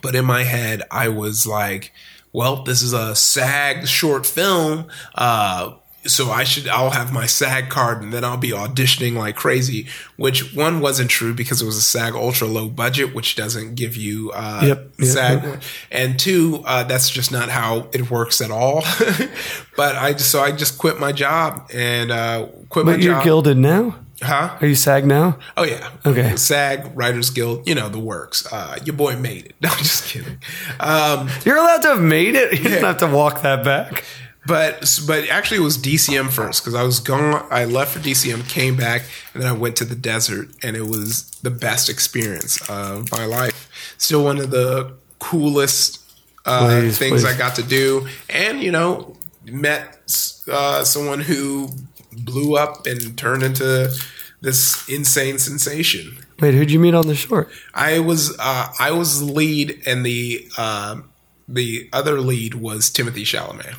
But in my head I was like, well, this is a SAG short film. Uh so I should I'll have my SAG card and then I'll be auditioning like crazy, which one wasn't true because it was a SAG ultra low budget, which doesn't give you uh Yep, yep, SAG yep. and two, uh, that's just not how it works at all. but I just so I just quit my job and uh, quit my job. But you're gilded now? huh? Are you SAG now? Oh yeah. Okay. SAG, Writers Guild, you know the works. Uh, your boy made it. No, I'm just kidding. Um, You're allowed to have made it. You didn't have to walk that back. But but actually it was DCM first because I was gone. I left for DCM, came back, and then I went to the desert, and it was the best experience of my life. Still one of the coolest uh, Please, things please. I got to do, and you know met uh, someone who blew up and turned into this insane sensation. Wait, who'd you meet on the short? I was uh, I was the lead, and the um the other lead was Timothée Chalamet.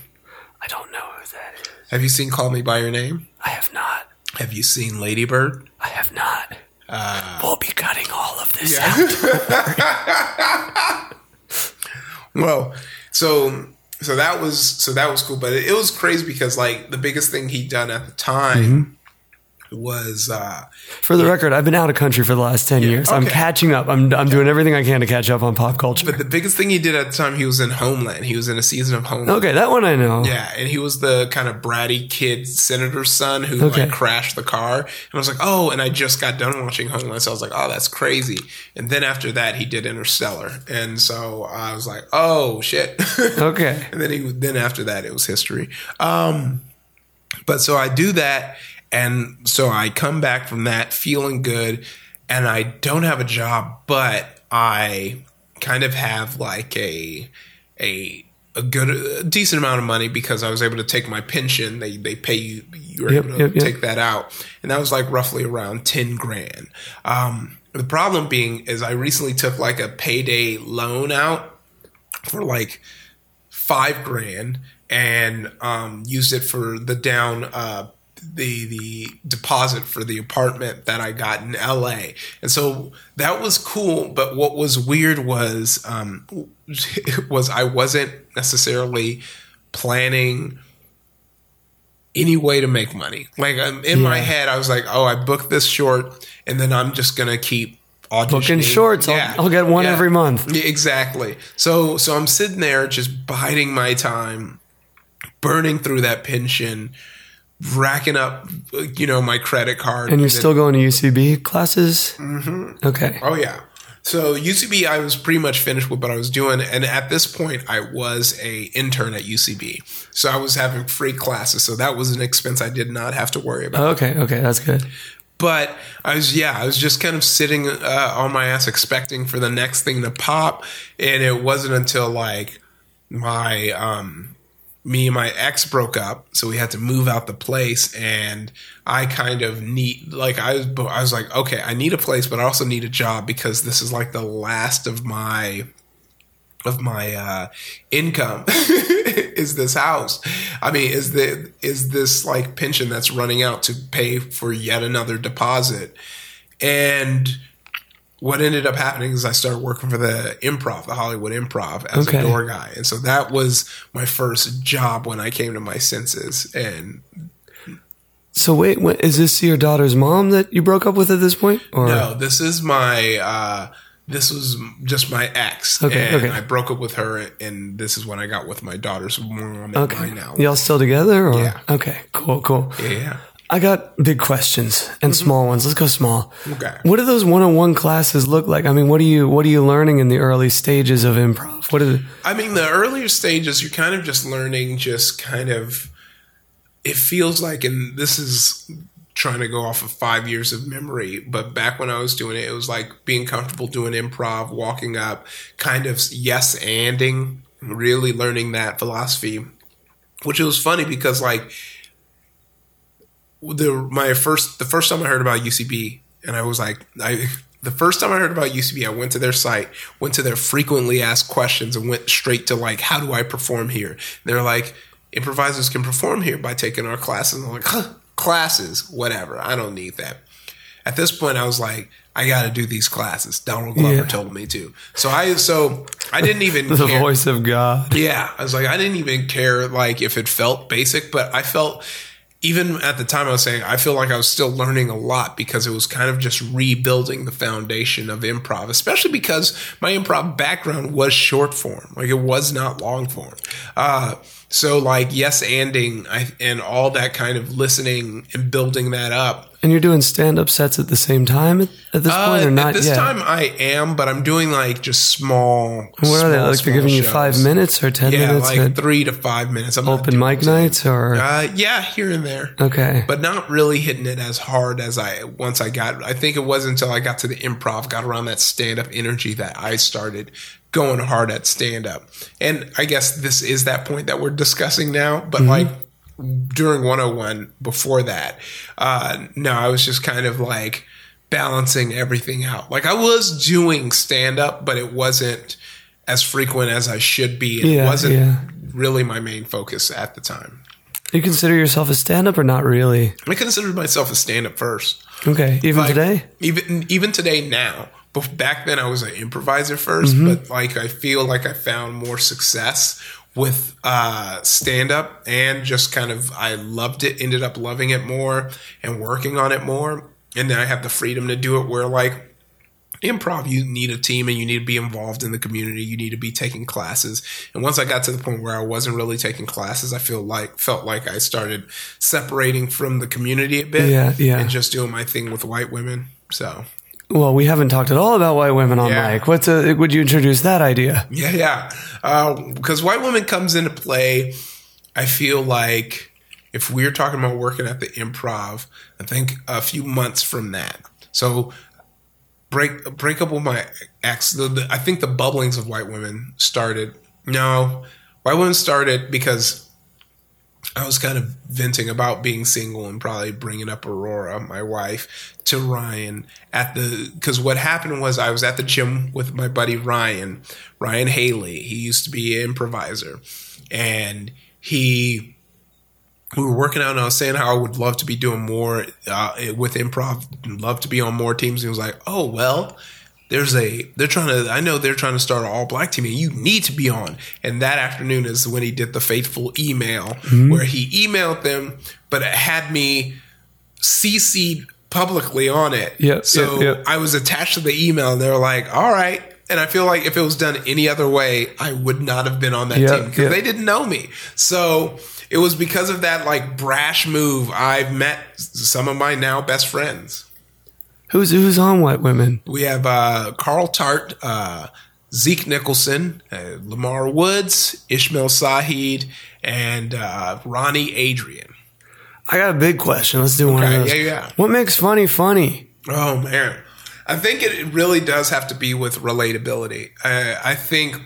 I don't know who that is. Have you seen Call Me by Your Name? I have not. Have you seen Lady Bird? I have not. Uh, we'll be cutting all of this out. Well, so so that was so that was cool, but it, it was crazy because like the biggest thing he'd done at the time was uh, For the record, I've been out of country for the last 10 years. I'm catching up. I'm, I'm doing everything I can to catch up on pop culture. but the biggest thing he did at the time he was in Homeland. He was in a season of Homeland. okay, that one I know. Yeah, and he was the kind of bratty kid senator's son who Okay. like crashed the car. And I was like, oh, and I just got done watching Homeland, so I was like, oh, that's crazy. And then after that, he did Interstellar, and so I was like, oh shit. Okay. and then he then after that, it was history. Um, but so I do that, and so I come back from that feeling good, and I don't have a job, but I kind of have like a a a good a decent amount of money because I was able to take my pension. They they pay you you're Yep, able to yep, yep. take that out, and that was like roughly around ten grand. Um, the problem being is I recently took like a payday loan out for like five grand and um, used it for the down uh, the the deposit for the apartment that I got in LA. And so that was cool, but what was weird was um, was I wasn't necessarily planning any way to make money. Like um, in my head, I was like, "Oh, I booked this short, and then I'm just gonna keep auditioning." Booking shorts. I'll- I'll get one every month. Yeah, exactly. So so I'm sitting there just biding my time, burning through that pension, racking up, you know, my credit card. And you're then- still going to UCB classes? Mm-hmm. Okay. Oh yeah. So UCB, I was pretty much finished with what I was doing, and at this point, I was a intern at UCB. So I was having free classes, so that was an expense I did not have to worry about. Okay. Okay. That's good. But I was, yeah, I was just kind of sitting uh, on my ass, expecting for the next thing to pop, and it wasn't until like my um, me and my ex broke up, so we had to move out the place, and I kind of need like I was, I was like, okay, I need a place, but I also need a job because this is like the last of my of my uh, income is this house. I mean, is the is this like pension that's running out to pay for yet another deposit? And what ended up happening is I started working for the improv, the Hollywood improv as Okay. a door guy. And so that was my first job when I came to my senses. And So wait, wait, is this your daughter's mom that you broke up with at this point? Or no, this is my uh this was just my ex. Okay, and okay. I broke up with her and this is when I got with my daughter's mom Okay. now. Y'all still together? Or? Yeah. Okay. Cool. Cool. Yeah. I got big questions and mm-hmm. small ones. Let's go small. Okay. What do those one-on-one classes look like? I mean, what are you what are you learning in the early stages of improv? What is I mean, the earlier stages, you're kind of just learning, just kind of, it feels like, and this is trying to go off of five years of memory, but back when I was doing it, it was like being comfortable doing improv, walking up, kind of yes anding, really learning that philosophy, which was funny because like, the my first the first time I heard about UCB, and I was like, I the first time I heard about UCB, I went to their site, went to their frequently asked questions, and went straight to like, how do I perform here? They're like, improvisers can perform here by taking our classes. And I'm like, huh, classes, whatever. I don't need that. At this point, I was like, I got to do these classes. Donald Glover Yeah. told me to. So I so I didn't even the care. voice of God? Yeah, I was like, I didn't even care like if it felt basic, but I felt even at the time I was saying I feel like I was still learning a lot because it was kind of just rebuilding the foundation of improv, especially because my improv background was short form, like it was not long form. Uh, so like yes, anding I, and all that kind of listening and building that up And you're doing stand-up sets at the same time at, at this point, or uh, not at this yet? time, I am, but I'm doing like just small. what are they like? They're small giving you five minutes or ten Yeah, minutes? like three to five minutes. I'm open mic nights, or Uh, yeah, here and there. okay, But not really hitting it as hard as I once I got. I think it wasn't until I got to the improv, got around that stand up energy that I started going hard at stand up. And I guess this is that point that we're discussing now. But like during 101, before that, uh, no, I was just kind of like balancing everything out. Like I was doing stand up, but it wasn't as frequent as I should be. It Yeah, wasn't yeah. really my main focus at the time. you consider yourself a stand-up or not really? I considered myself a stand up first. Okay, even Like, today. Even even today now. But back then I was an improviser 1st Mm-hmm. but like I feel like I found more success with uh, stand up and just kind of I loved it, ended up loving it more and working on it more. And then I have the freedom to do it where like improv you need a team and you need to be involved in the community you need to be taking classes and once i got to the point where i wasn't really taking classes i feel like felt like i started separating from the community a bit Yeah, yeah. and just doing my thing with white women so Well, we haven't talked at all about white women on Yeah. mic. What's a, would you introduce that idea? Yeah, yeah. Uh, because white women comes into play. I feel like if we're talking about working at the improv, I think a few months from that. So break break up with my ex. The, the, I think the bubblings of white women started. No, white women started because I was kind of venting about being single and probably bringing up Aurora, my wife, to Ryan at the because what happened was I was at the gym with my buddy Ryan, Ryan Haley. He used to be an improviser, and he we were working out and I was saying how I would love to be doing more uh, with improv, love to be on more teams. He was like, "Oh well." There's a they're trying to I know they're trying to start an all black team and you need to be on. And that afternoon is when he did the fateful email mm-hmm. where he emailed them, but it had me CC'd publicly on it. Yeah, So yeah, yeah. I was attached to the email and they were like, all right. And I feel like if it was done any other way, I would not have been on that Yeah, team because they didn't know me. So it was because of that like brash move I've met some of my now best friends. Who's who's on white women? We have uh, Carl Tart, uh, Zeke Nicholson, uh, Lamar Woods, Ishmael Sahid, and uh, Ronnie Adrian. I got a big question. Let's do one of those. yeah, yeah. What makes funny funny? Oh man, I think it really does have to be with relatability. I, I think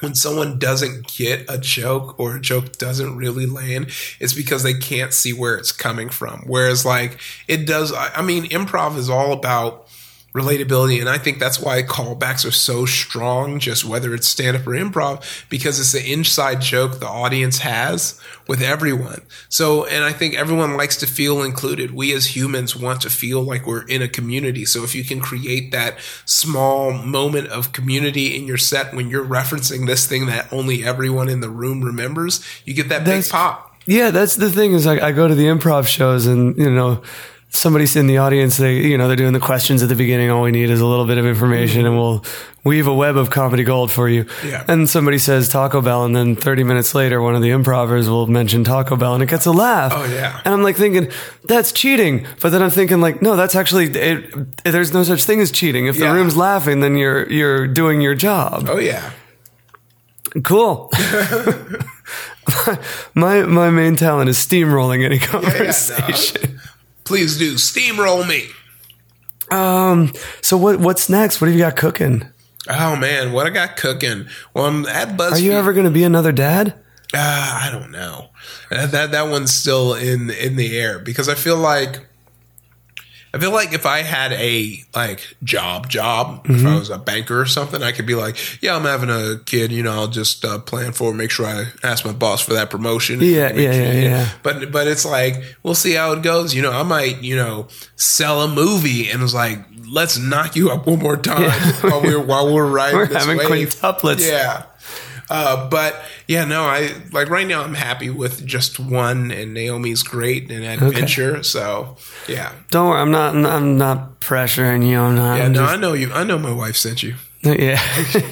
when someone doesn't get a joke or a joke doesn't really land, it's because they can't see where it's coming from. Whereas, like, it does. I mean, improv is all about relatability, and I think that's why callbacks are so strong. Just whether it's stand up or improv, because it's the inside joke the audience has with everyone. So, and I think everyone likes to feel included. We as humans want to feel like we're in a community. So, if you can create that small moment of community in your set when you're referencing this thing that only everyone in the room remembers, you get that That's- big pop. Yeah, that's the thing is like I go to the improv shows and you know somebody's in the audience they you know they're doing the questions at the beginning all we need is a little bit of information and we'll weave a web of comedy gold for you. Yeah. And somebody says Taco Bell and then 30 minutes later one of the improvers will mention Taco Bell and it gets a laugh. Oh, yeah. And I'm like thinking that's cheating, but then I'm thinking like no, that's actually it, there's no such thing as cheating. If the Yeah. room's laughing then you're you're doing your job. Oh, yeah. Cool. my my main talent is steamrolling any Yeah, yeah, no. Please do steamroll me. Um. So what what's next? What have you got cooking? Oh man, what I got cooking? Well, I'm at BuzzFeed. Are you ever going to be another dad? Uh, I don't know. That, that that one's still in in the air because I feel like I feel like if I had a like job job, if Mm-hmm. I was a banker or something, I could be like, yeah, I'm having a kid. You know, I'll just uh, plan for, it, make sure I ask my boss for that promotion. Yeah, yeah, sure- yeah, yeah. But but it's like we'll see how it goes. You know, I might you know sell a movie and it's like. Let's knock you up one more time while we're while we're riding We're this having wave. quintuplets. Yeah. Uh, but yeah, no, I like right now I'm happy with just one and Naomi's great and adventure. So yeah. Don't worry. I'm not. I'm not pressuring you. I'm not. Yeah, I'm no, just- I know you I know my wife sent you. yeah.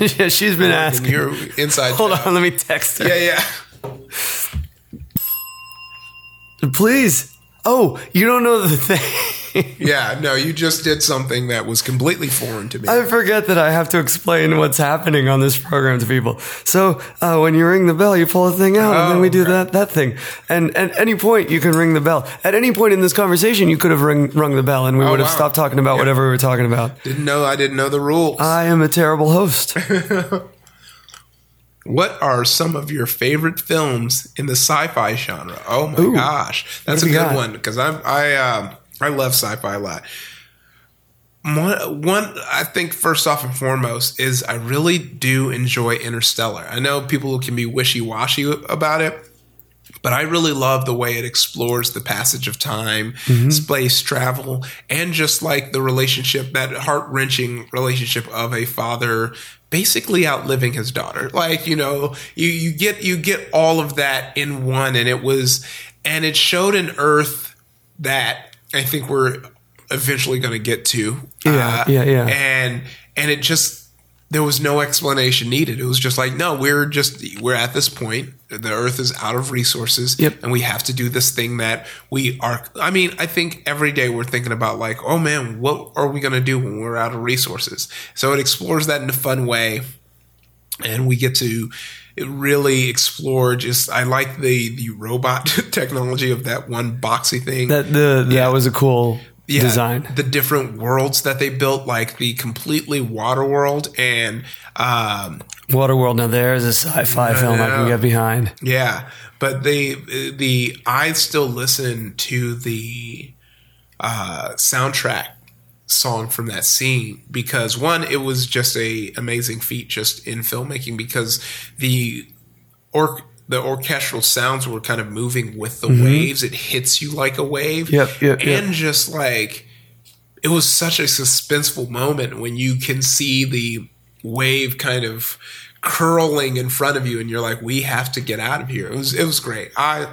yeah. She's been And asking. you're inside. Hold job. on. Let me text her. Yeah, yeah. Please. Oh, you don't know the thing. Yeah, no, you just did something that was completely foreign to me. I forget that I have to explain what's happening on this program to people. So uh, when you ring the bell, you pull a thing out, and then we do Oh, okay. that that thing. And at any point, you can ring the bell. At any point in this conversation, you could have ring, rung the bell, and we would have Oh, wow. stopped talking about Yeah. whatever we were talking about. didn't know I didn't know the rules. I am a terrible host. what are some of your favorite films in the sci-fi genre? Oh my Ooh. gosh, that's a good got? one because I I um I love sci-fi a lot. One, one, I think first off and foremost is I really do enjoy Interstellar. I know people can be wishy washy about it, but I really love the way it explores the passage of time, mm-hmm. space travel, and just like the relationship, that heart wrenching relationship of a father basically outliving his daughter. Like, you know, you, you get, you get all of that in one and it was, and it showed an earth that I think we're eventually going to get to. Yeah, uh, yeah, yeah. And, and it just, there was no explanation needed. It was just like, no, we're just we're at this point. The Earth is out of resources, Yep. and we have to do this thing that we are. I mean, I think every day we're thinking about like, oh man, what are we gonna do when we're out of resources? So it explores that in a fun way, and we get to really explore. Just I like the the robot technology of that one boxy thing That the yeah. that was a cool yeah, design. The different worlds that they built, like the completely water world and um, Waterworld. Now there's a sci-fi film I can get behind. yeah, but they the I still listen to the uh, soundtrack song from that scene because one, it was just a amazing feat just in filmmaking because the or the orchestral sounds were kind of moving with the waves. It hits you like a wave. Mm-hmm. Yep, yep, yep. and just like it was such a suspenseful moment when you can see the wave kind of curling in front of you and you're like we have to get out of here it was it was great i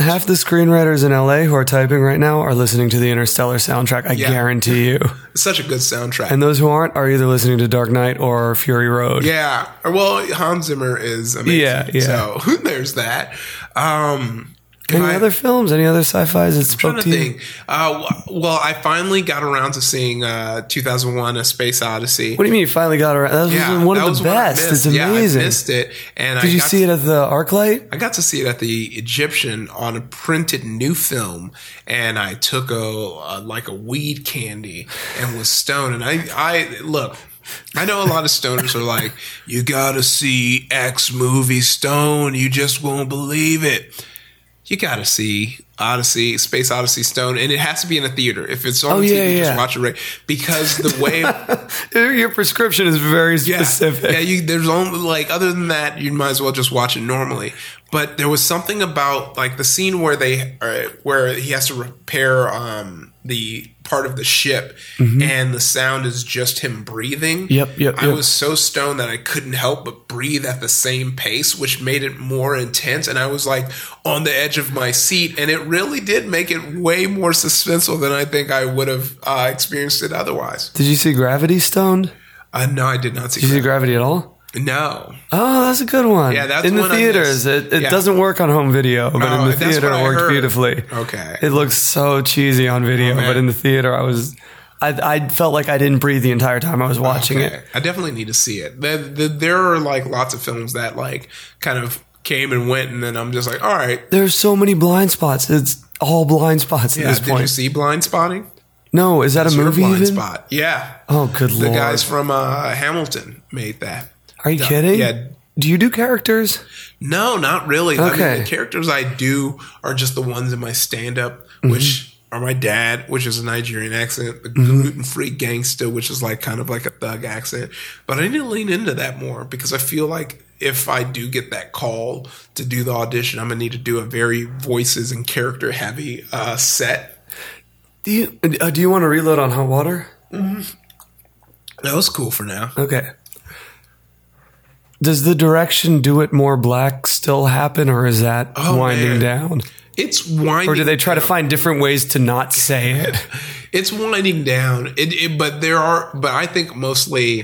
Half the screenwriters in LA who are typing right now are listening to the Interstellar soundtrack. I Yeah. guarantee you. it's such a good soundtrack And those who aren't are either listening to Dark Knight or Fury Road. yeah well hans zimmer is amazing Yeah, yeah. so there's that um Any I- other films? Any other sci-fis that spoke to to. Uh, well, I finally got around to seeing uh, 2001: A Space Odyssey. What do you mean you finally got around? That was yeah, one of the best. It's Yeah, amazing. I missed it, and Did I you see to, it at the ArcLight? I got to see it at the Egyptian on a printed new film, and I took a, a like a weed candy and was stoned. And I, I look. I know a lot of stoners are like, you gotta see X movie Stone. You just won't believe it. You gotta see Odyssey, Space Odyssey Stone, and it has to be in a theater. If it's on Oh, TV, yeah, yeah. just watch it right. Because the way Your prescription is very yeah, specific. Yeah, you, there's only like other than that, you might as well just watch it normally. But there was something about like the scene where they uh, where he has to repair um, the part of the ship, and the sound is just him breathing. Mm-hmm. Yep, yep, I yep. was so stoned that I couldn't help but breathe at the same pace, which made it more intense. And I was like on the edge of my seat, and it really did make it way more suspenseful than I think I would have uh, experienced it otherwise. Did you see Gravity Stoned? Uh, no, I did not see. Did you see Gravity. Gravity at all? No. Oh, that's a good one. Yeah, that's in the one theaters. It, it Yeah. doesn't work on home video, but Oh, in the theater it worked heard. beautifully. Okay. It looks so cheesy on video, man. but in the theater, I was, I, I felt like I didn't breathe the entire time I was watching Okay. it. I definitely need to see it. There, there, there are like lots of films that like kind of came and went, and then I'm just like, all right. There's so many blind spots. It's all blind spots Yeah, at this did you see Blind Spotting? No, is that a movie Blind even? Spot. Yeah. Oh, good The lord! The guys from uh, Hamilton made that. Are you kidding? yeah. Do you do characters? No, not really. I Okay. mean, the characters I do are just the ones in my stand up, Mm-hmm. which are my dad, which is a Nigerian accent, the Mm-hmm. gluten free gangster, which is like kind of like a thug accent. But I need to lean into that more because I feel like if I do get that call to do the audition, I'm gonna need to do a very voices and character heavy uh, set. Do you uh, do you want to reload on hot water? That was cool for now. Okay. Does the direction do it more black still happen, or is that Oh, winding man. down? It's winding. Or do they try to find different ways to not say it? it's winding down. It, it, but there are, but I think mostly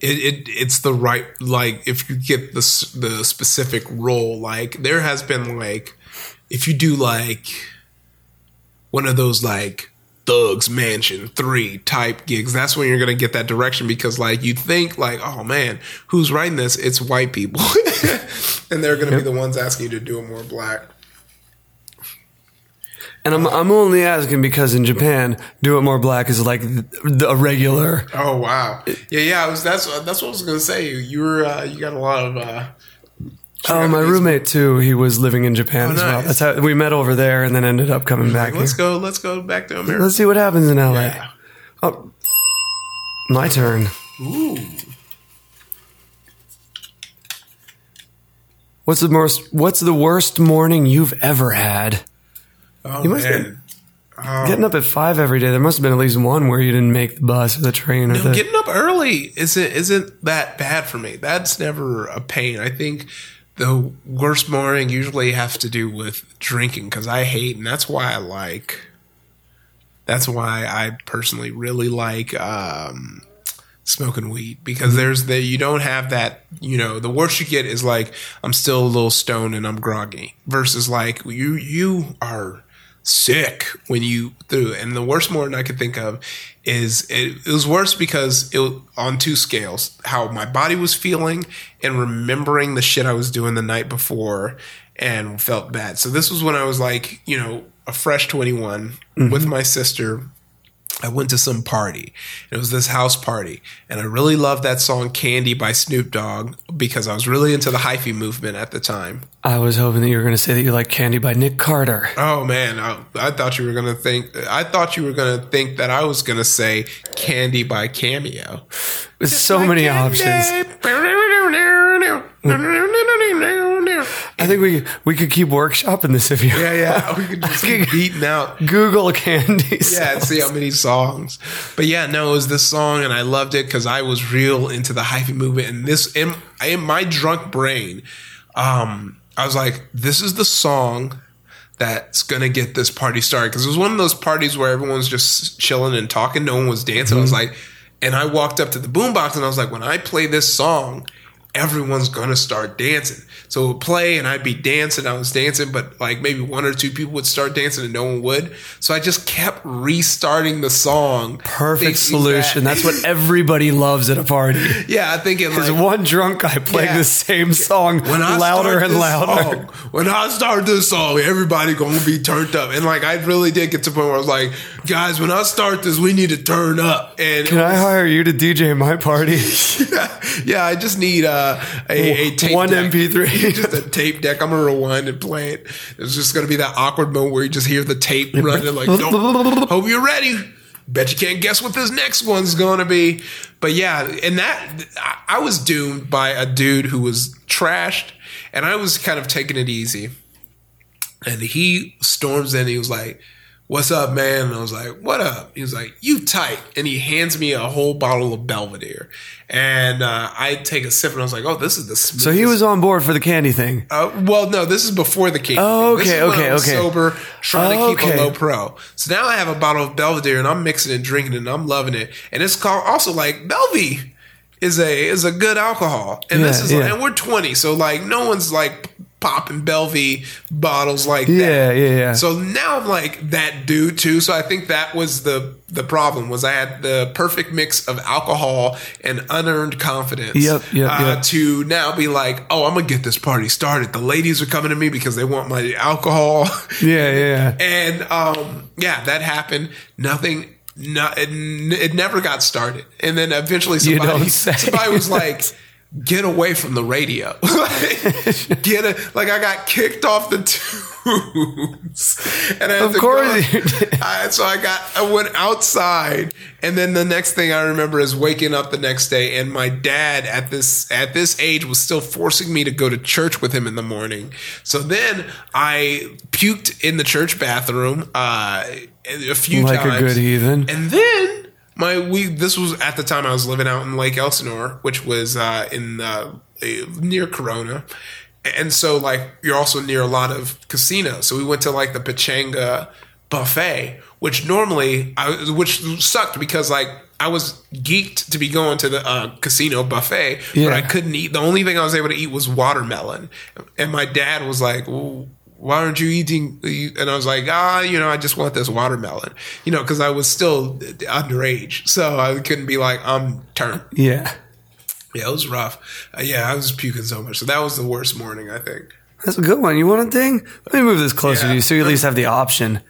it, it it's the right like if you get the the specific role. Like there has been like if you do like one of those like thugs mansion three type gigs that's when you're gonna get that direction because like you think like oh man who's writing this it's white people and they're gonna be the ones asking you to do it more black And I'm I'm only asking because in Japan, do it more black is like the, a regular. Oh wow! Yeah, yeah. I was that's that's what I was gonna say. You were uh, you got a lot of. Uh, Oh, my roommate too. He was living in Japan Oh, as well. nice. That's how we met over there, and then ended up coming back here. Let's go. Let's go back to America. Let's see what happens in LA. Yeah. Oh, my turn. Ooh. What's the most? What's the worst morning you've ever had? Oh, You must man. Oh. Getting up at five every day. There must have been at least one where you didn't make the bus or the train or No, the. getting up early isn't isn't that bad for me. That's never a pain. I think the worst morning usually has to do with drinking because I hate, and that's why I like. That's why I personally really like um, smoking weed because there's the you don't have that you know the worst you get is like I'm still a little stoned and I'm groggy versus like you you are sick when you through and the worst morning I could think of is it, it was worse because it was on two scales how my body was feeling and remembering the shit I was doing the night before and felt bad. So this was when I was like you know a fresh 21 mm-hmm. with my sister I went to some party. It was this house party, and I really loved that song "Candy" by Snoop Dogg because I was really into the hyphy movement at the time. I was hoping that you were going to say that you like Candy by Nick Carter. Oh man, I, I thought you were gonna think. I thought you were gonna think that I was gonna say "Candy" by Cameo. With so many options. I think we we could keep workshopping this if you. Yeah, yeah, we could just keep beating out Google candies. yeah, and see how many songs. But yeah, no, it was this song, and I loved it because I was real into the hyphy movement. And this in in my drunk brain, um, I was like, this is the song that's gonna get this party started because it was one of those parties where everyone's just chilling and talking, no one was dancing. I was like, and I walked up to the boombox and I was like, when I play this song. Everyone's gonna start dancing. So it would play and I'd be dancing. I was dancing, but like maybe one or two people would start dancing and no one would. So I just kept restarting the song. Perfect solution. that- That's what everybody loves at a party. yeah, I think it like one drunk guy playing Yeah. the same song when I louder and louder. song, when I start this song, everybody gonna be turned up. And like I really did get to the point where I was like, guys, when I start this, we need to turn up. And Can I hire you to DJ my party? yeah, I just need uh, Uh, a, a tape One deck. MP3. just a tape deck. I'm gonna rewind and play it. It's just gonna be that awkward moment where you just hear the tape running. Like, hope you're ready. Bet you can't guess what this next one's gonna be. But yeah, and that I- I was doomed by a dude who was trashed, and I was kind of taking it easy. And he storms in. He was like, "What's up, man?" And I was like, "What up?" He was like, "You tight." And he hands me a whole bottle of Belvedere, and uh, I take a sip, and I was like, "Oh, this is the smoothest." so he was on board for the candy thing. Uh, well, no, this is before the cake. Oh, This is okay, okay, okay. Sober, trying to keep Okay. a low pro. So now I have a bottle of Belvedere, and I'm mixing and drinking, and I'm loving it. And it's called also like Belvy is a is a good alcohol, and this is yeah. and we're 20, so like no one's like popping Belvy bottles like that. Yeah, yeah, yeah. So now I'm like that dude too. So I think that was the the problem was I had the perfect mix of alcohol and unearned confidence. Yep, yep, uh, yep. To now be like, oh, I'm gonna get this party started. The ladies are coming to me because they want my alcohol. Yeah, yeah. and um, yeah, that happened. Nothing. No, it, it never got started. And then eventually somebody, somebody was like, get away from the radio. get it. Like I got kicked off the tunes. And I Of course go- you did. I, so I got, I went outside. And then the next thing I remember is waking up the next day and my dad at this, at this age was still forcing me to go to church with him in the morning. So then I puked in the church bathroom, uh, a few Like a times. good heathen. And then my we this was at the time I was living out in Lake Elsinore, which was uh, in uh, near Corona, and so like you're also near a lot of casinos. So we went to like the Pechanga buffet, which normally I which sucked because like. I was geeked to be going to the uh, casino buffet, Yeah. but I couldn't eat. The only thing I was able to eat was watermelon. And my dad was like, why aren't you eating? And I was like, ah, you know, I just want this watermelon, you know, because I was still underage. So I couldn't be like, I'm turned. Yeah. Yeah, it was rough. Uh, yeah, I was puking so much. So that was the worst morning, I think. That's a good one. You want a ding? Let me move this closer Yeah. to you so you at least have the option.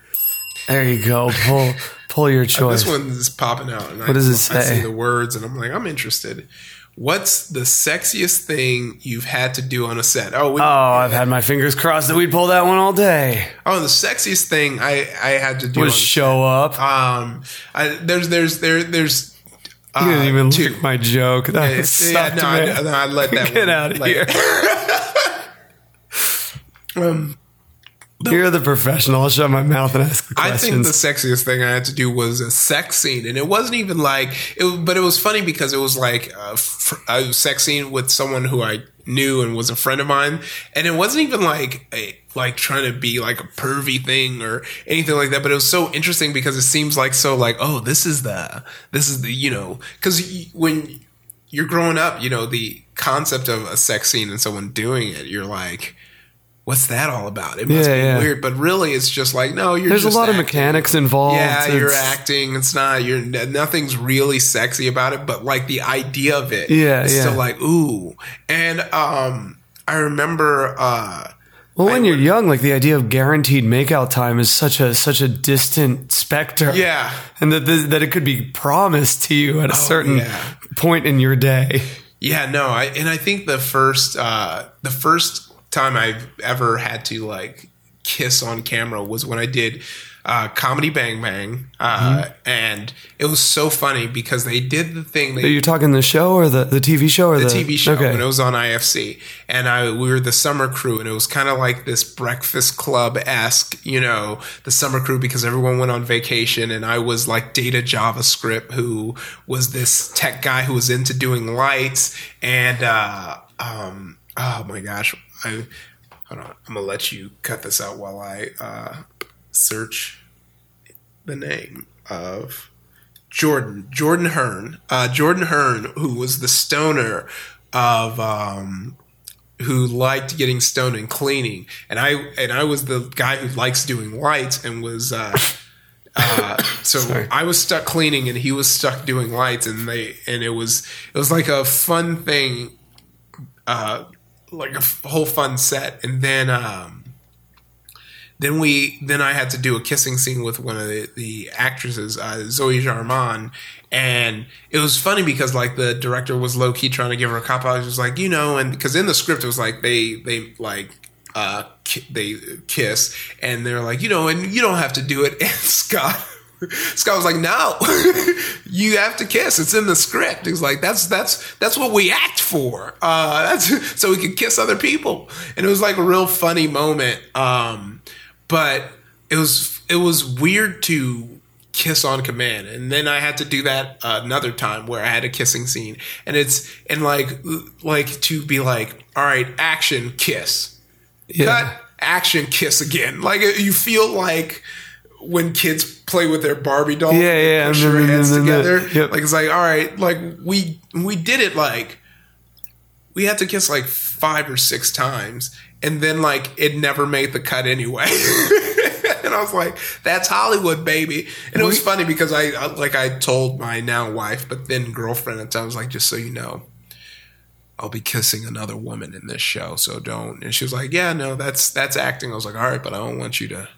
There you go. Pull pull your choice. This one is popping out. And What I, does it say? I see the words and I'm like, I'm interested. What's the sexiest thing you've had to do on a set? Oh, we, Oh, I've had my fingers crossed that we'd pull that one all day. oh, the sexiest thing I, I had to do Was show up. Um, I, there's there's there there's. Uh, You didn't even two. my joke. That Yeah, sucked, no, I, no, I let that Get one, out of like- here. Um, You're the professional. I'll shut my mouth and ask the I think the sexiest thing I had to do was a sex scene, and it wasn't even like it. But it was funny because it was like a, a sex scene with someone who I knew and was a friend of mine, and it wasn't even like a, like trying to be like a pervy thing or anything like that. But it was so interesting because it seems like so like oh this is the this is the you know because when you're growing up, you know the concept of a sex scene and someone doing it, you're like. What's that all about? It must Yeah, be yeah. weird, but really, it's just like no. You're There's a lot of mechanics involved. Yeah, you're acting. It's not. You're nothing's really sexy about it, but like the idea of it, Yeah, is yeah. still like ooh. And um, I remember. uh Well, when you're young, like the idea of guaranteed makeout time is such a such a distant specter. Yeah. and that th- that it could be promised to you at a certain Oh, yeah. point in your day. Yeah, no, I and I think the first uh the first time I've ever had to like kiss on camera was when I did uh Comedy Bang Bang. Uh and it was so funny because they did the thing Are you talking the show or the, the TV show or the, the TV show Okay. and it was on IFC and I we were the summer crew and it was kind of like this breakfast club esque you know the summer crew because everyone went on vacation and I was like data JavaScript who was this tech guy who was into doing lights and uh um oh my gosh I hold on. I'm gonna let you cut this out while I uh search the name of Jordan, Jordan Hearn, uh, Jordan Hearn, who was the stoner of, um, who liked getting stoned and cleaning, and I and I was the guy who likes doing lights and was. Uh, uh, so I was stuck cleaning and he was stuck doing lights and they and it was it was like a fun thing, uh, like a f- whole fun set and then um, then we then I had to do a kissing scene with one of the, the actresses, uh, Zoe Jarman, and it was funny because like the director was low key trying to give her a cop out. He was like, you know, and because in the script it was like they they like uh ki- they kiss and they're like, you know, and you don't have to do it. And Scott Scott was like, no, you have to kiss. It's in the script. He's like, that's that's that's what we act for. Uh, that's so we can kiss other people. And it was like a real funny moment. Um, but it was it was weird to kiss on command and then i had to do that another time where i had a kissing scene and it's and like like to be like all right action kiss Yeah. cut action kiss again like you feel like when kids play with their barbie doll Yeah, yeah, push and their then- hands then- then- together yep. like it's like all right like we we did it like we had to kiss like five or six times and then like it never made the cut anyway and i was like that's hollywood baby and it was funny because i I- like i told my now wife but then girlfriend at the time I was like just so you know I'll be kissing another woman in this show, so don't. And she was like, "Yeah, no, that's that's acting." I was like, "All right, but I don't want you to."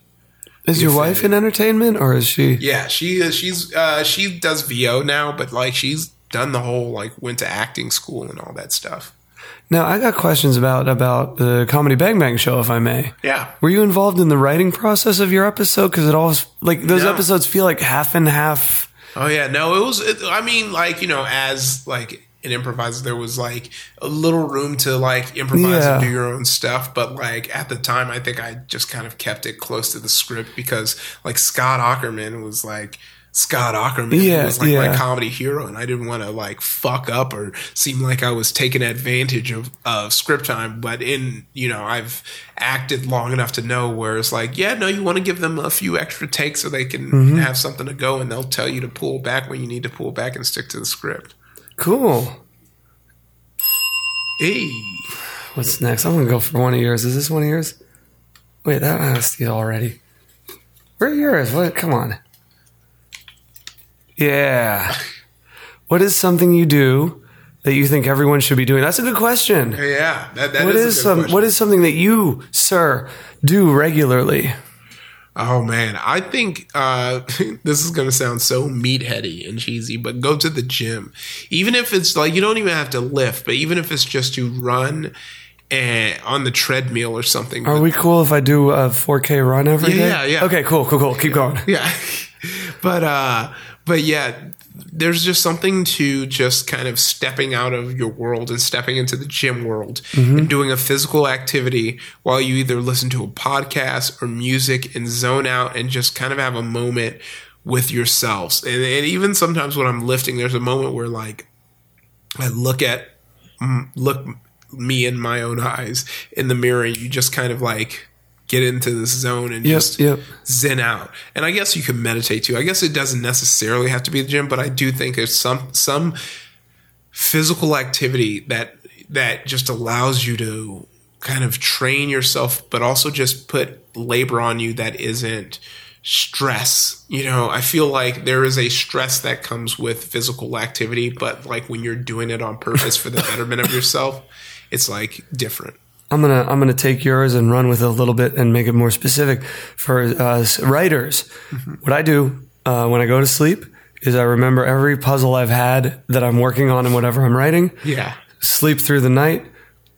Is your wife in entertainment or is she? Yeah, she is. She's uh, she does VO now, but like she's done the whole like went to acting school and all that stuff. Now I got questions about about the comedy Bang Bang show, if I may. Yeah, Were you involved in the writing process of your episode? Because it all like those No. episodes feel like half and half. Oh yeah, no, it was. It, I mean, like you know, as like an improviser, there was like a little room to like improvise Yeah. and do your own stuff. But like at the time, I think I just kind of kept it close to the script because like Scott Aukerman was like. Scott Aukerman Yeah, was like my comedy hero, and I didn't want to like fuck up or seem like I was taking advantage of of script time. But in you know, I've acted long enough to know where it's like, yeah, no, you want to give them a few extra takes so they can Mm-hmm. have something to go, and they'll tell you to pull back when you need to pull back and stick to the script. Cool. Hey, What's next? I'm gonna go for one of yours. Is this one of yours? Wait, that I asked you already. Where are yours? What? Come on. Yeah. What is something you do that you think everyone should be doing? That's a good question. yeah, that, that What is, is a good some? question. What is something that you, sir, do regularly? Oh man, I think uh, this is gonna sound so meatheady and cheesy, but go to the gym. Even if it's like you don't even have to lift, but even if it's just to run and on the treadmill or something. Are we cool if I do a 4K run every Yeah, day? yeah, yeah. Okay, cool, cool, cool. Keep going. yeah, but uh, but yeah, there's just something to just kind of stepping out of your world and stepping into the gym world Mm-hmm. and doing a physical activity while you either listen to a podcast or music and zone out and just kind of have a moment with yourselves. And, and even sometimes when I'm lifting, there's a moment where like I look at look me in my own eyes in the mirror. You just kind of like get into this zone and Yep, just yep. zen out. And I guess you can meditate too. I guess it doesn't necessarily have to be the gym, but I do think there's some some physical activity that that just allows you to kind of train yourself, but also just put labor on you that isn't stress. You know, I feel like there is a stress that comes with physical activity, but like when you're doing it on purpose for the betterment of yourself, it's like different. I'm gonna I'm gonna take yours and run with it a little bit and make it more specific for us writers. What I do uh, when I go to sleep is I remember every puzzle I've had that I'm working on and whatever I'm writing. Yeah. Sleep through the night.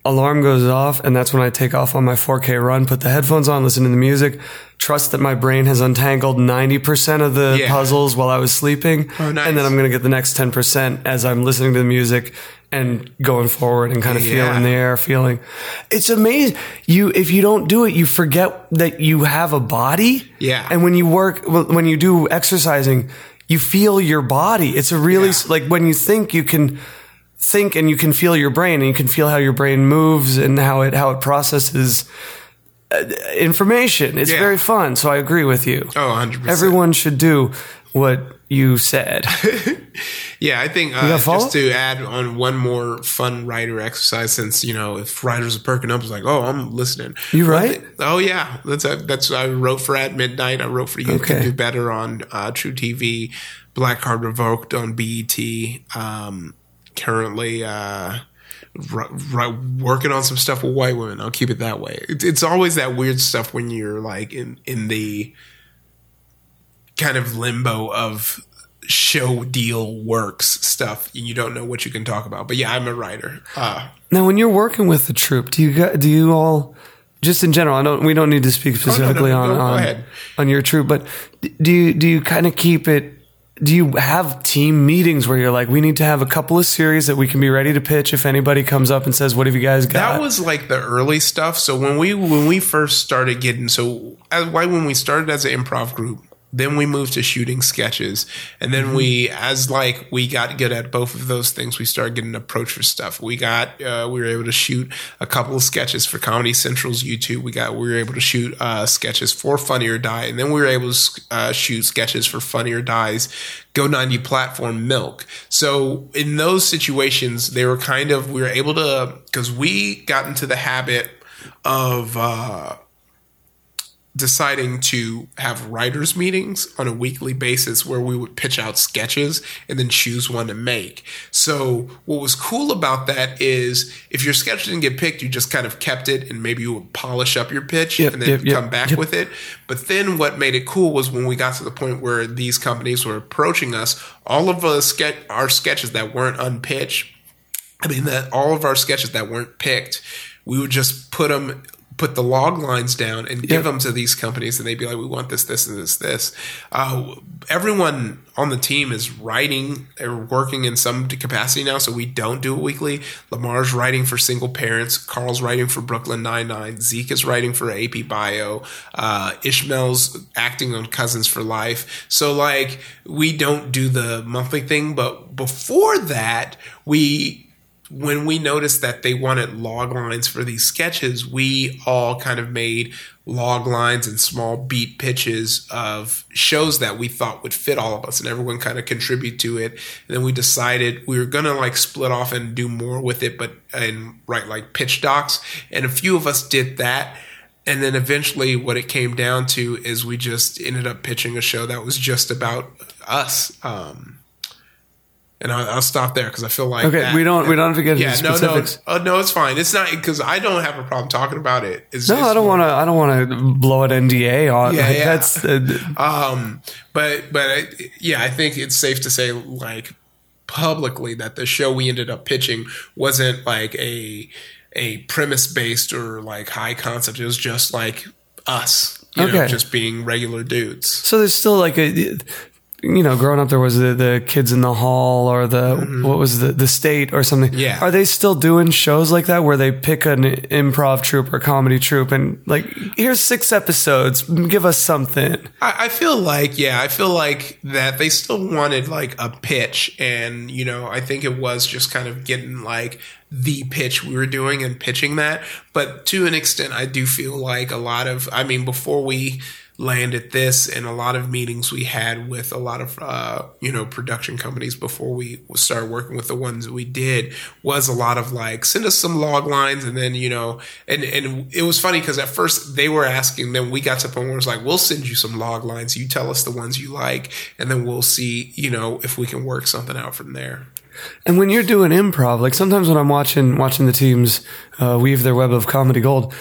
Alarm goes off, and that's when I take off on my 4K run, put the headphones on, listen to the music, trust that my brain has untangled 90% of the Yeah. puzzles while I was sleeping. Oh, nice. And then I'm going to get the next 10% as I'm listening to the music and going forward and kind of Yeah. feeling the air, feeling. It's amazing. You, if you don't do it, you forget that you have a body. Yeah. And when you work, when you do exercising, you feel your body. It's a really, Yeah. like when you think you can, think and you can feel your brain and you can feel how your brain moves and how it how it processes uh, information. It's Yeah. very fun. So I agree with you. Oh, 100%. Everyone should do what you said. Yeah, I think uh, just to add on one more fun writer exercise, since you know if writers are perking up, it's like, oh, I'm listening. You thing- oh yeah, that's a, that's I wrote for at midnight. I wrote for you Okay. can do better on uh, truTV, Black Card Revoked on BET. Um, currently. Uh, r- r- working on some stuff with white women. I'll keep it that way. It's, it's always that weird stuff when you're like in in the kind of limbo of show deal works stuff and you don't know what you can talk about but yeah i'm a writer uh now, when you're working with the troupe, do you do you all just in general? I don't. We don't need to speak specifically no, on go- go on, on your troupe, but do you do you kind of keep it? Do you have team meetings where you're like, we need to have a couple of series that we can be ready to pitch if anybody comes up and says, "What have you guys got?" that was like the early stuff so when we when we first started getting so as why when we started as an improv group then we moved to shooting sketches. And then we as like we got good at both of those things we started getting approached for stuff. We got uh, we were able to shoot a couple of sketches for comedy central's youtube. We got we were able to shoot uh, sketches for funny or die. And then we were able to uh, shoot sketches for funny or die's go 90 platform milk. So in those situations they were kind of we were able to because we got into the habit of uh deciding to have writers meetings on a weekly basis where we would pitch out sketches and then choose one to make. So what was cool about that is if your sketch didn't get picked, you just kind of kept it and maybe you would polish up your pitch Yep, and then yep, yep, come back yep. with it. But then what made it cool was when we got to the point where these companies were approaching us, all of the ske- our sketches that weren't unpitched I mean that all of our sketches that weren't picked, we would just put them put the log lines down and give Yep. them to these companies and they'd be like we want this this and this this. Uh, everyone on the team is writing or working in some capacity now so we don't do it weekly. Lamar's writing for single parents carl's writing for brooklyn 99 zeke is writing for ap bio uh, ishmael's acting on cousins for life. So like we don't do the monthly thing but before that we when we noticed that they wanted log lines for these sketches, we all kind of made log lines and small beat pitches of shows that we thought would fit all of us and everyone kind of contribute to it. And then we decided we were going to like split off and do more with it, but and write like pitch docs. And a few of us did that. And then eventually what it came down to is we just ended up pitching a show that was just about us. Um, and I'll, I'll stop there because I feel like Okay, that- we don't- we don't have to get into yeah, no, specifics. no, uh, no, it's fine. It's not because I don't have a problem talking about it. It's, no, it's I don't want to. I don't want to blow an NDA on. Yeah, like, yeah. That's uh, Um, but but I, yeah, I think it's safe to say like publicly that the show we ended up pitching wasn't like a a premise based or like high concept. It was just like us, you know, Okay. just being regular dudes. so. There's still like a you know, growing up, there was the, the kids in the hall or the what was the the state or something. Mm-hmm. Yeah. are they still doing shows like that where they pick an improv troupe or comedy troupe and like here's six episodes, give us something. I, I feel like, yeah, I feel like that they still wanted like a pitch, and you know, I think it was just kind of getting like the pitch we were doing and pitching that. But to an extent, I do feel like a lot of, I mean, before we landed this and a lot of meetings we had with a lot of uh, you know production companies before we started working with the ones we did was a lot of like send us some log lines and then you know and and it was funny because at first they were asking then we got to the point where it was like we'll send you some log lines. You tell us the ones you like and then we'll see you know if we can work something out from there. And when you're doing improv, like sometimes when I'm watching watching the teams uh, weave their web of comedy gold,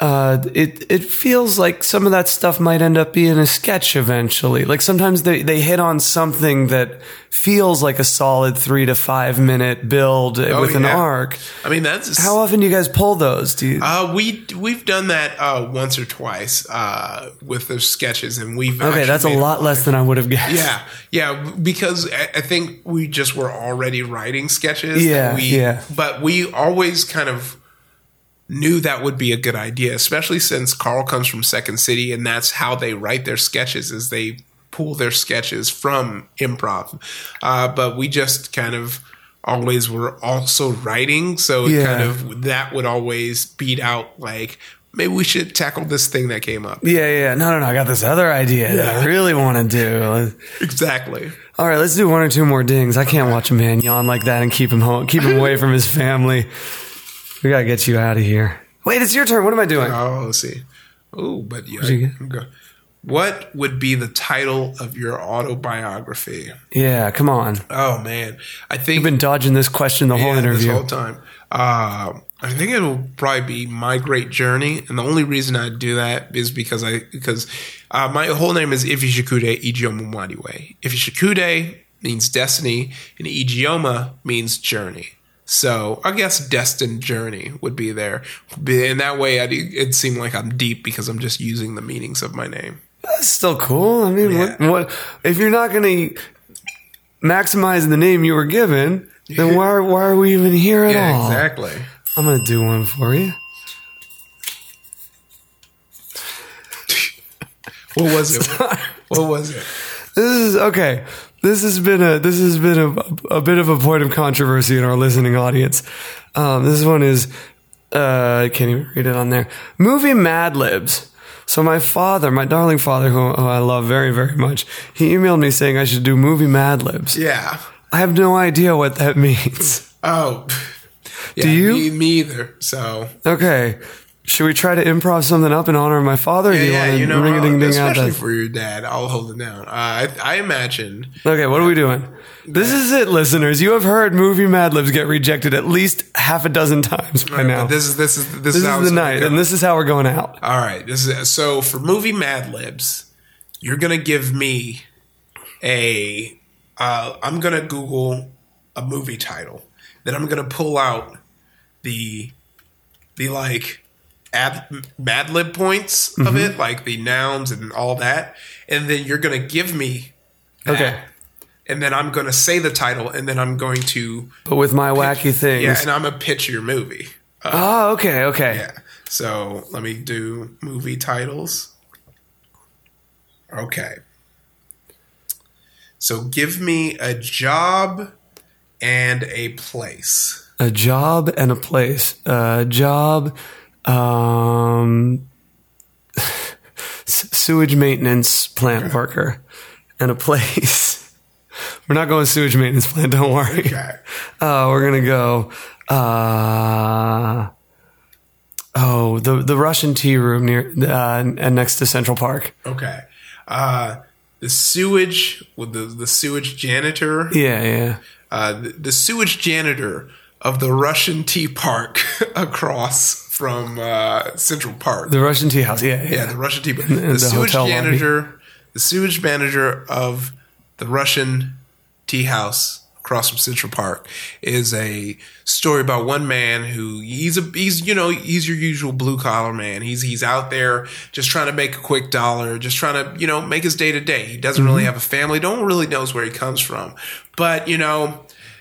uh, it it feels like some of that stuff might end up being a sketch eventually. Like sometimes they, they hit on something that feels like a solid three to five minute build with an arc. i mean that's How often do you guys pull those? Do you? uh, we we've done that uh, once or twice uh, with those sketches, and we've okay, that's a lot less than I would have guessed. Yeah, yeah, because I I think we just were already writing sketches. Yeah, we, yeah. But we always kind of knew that would be a good idea, especially since Carl comes from Second City, and that's how they write their sketches. Is they pull their sketches from improv. Uh, but we just kind of always were also writing, so it Yeah. kind of that would always beat out like maybe we should tackle this thing that came up. Yeah, yeah. No, no, no. I got this other idea that I really want to do. Exactly. All right, let's do one or two more dings. I can't watch a man yawn like that and keep him home, keep him away from his family. We gotta get you out of here. Wait, it's your turn. What am I doing? Oh, let's see. Oh, but yeah. okay. What would be the title of your autobiography? Yeah, come on. Oh man, I think I've been dodging this question the whole yeah, interview. this whole time. Uh, I think it'll probably be my great journey, and the only reason I do that is because I because uh, my whole name is Ifishikude Ijioma Nwadiwe. Ifishikude means destiny, and Ijioma means journey. So I guess destined journey would be there, In that way I'd, it'd seem like I'm deep because I'm just using the meanings of my name. That's still cool. I mean, Yeah. what, what if you're not going to maximize the name you were given? Then why why are we even here at all? exactly. I'm gonna do one for you. What was it? what was it? This is okay. This has been a this has been a, a bit of a point of controversy in our listening audience. Um, this one is uh, I can't even read it on there. Movie Mad Libs. So my father, my darling father, who, who I love very very much, he emailed me saying I should do movie Mad Libs. Yeah. I have no idea what that means. Oh. Yeah, Do you? Me, me either. So Okay. Should we try to improv something up in honor of my father? Do yeah, you yeah, want you know, ring a ding ding out especially that? for your dad, I'll hold it down. Uh, I, I imagine. Okay, what are we doing? This is it, listeners. You have heard movie Mad Libs get rejected at least half a dozen times by now. This is this is this, this is the night, and this is how we're going out. All right. This is so for movie Mad Libs. You're gonna give me a. Uh, I'm gonna Google a movie title. Then I'm gonna pull out the the like ad, Mad Lib points of it, like the nouns and all that, and then you're gonna give me that. Okay. And then I'm gonna say the title, and then I'm going to But with my wacky things. yeah, and I'm gonna pitch your movie. Uh, oh, okay, okay. yeah. So let me do movie titles. Okay. So give me a job and a place. A job and a place. A job, um, sewage maintenance plant worker, and a place. We're not going sewage maintenance plant. Don't worry. Okay. Uh, we're gonna go. Uh, oh, the the Russian tea room near uh, and next to Central Park. Okay. Uh, the sewage with the the sewage janitor. Yeah, yeah. Uh, the, the sewage janitor of the Russian tea park across from uh, Central Park. The Russian tea house. Yeah, yeah. Yeah, the Russian tea. The, the sewage manager, lobby. the sewage manager of the Russian tea house across from Central Park is a story about one man who he's a he's you know he's your usual blue collar man. He's he's out there just trying to make a quick dollar, just trying to you know make his day to day. He doesn't really have a family, don't really knows where he comes from, but you know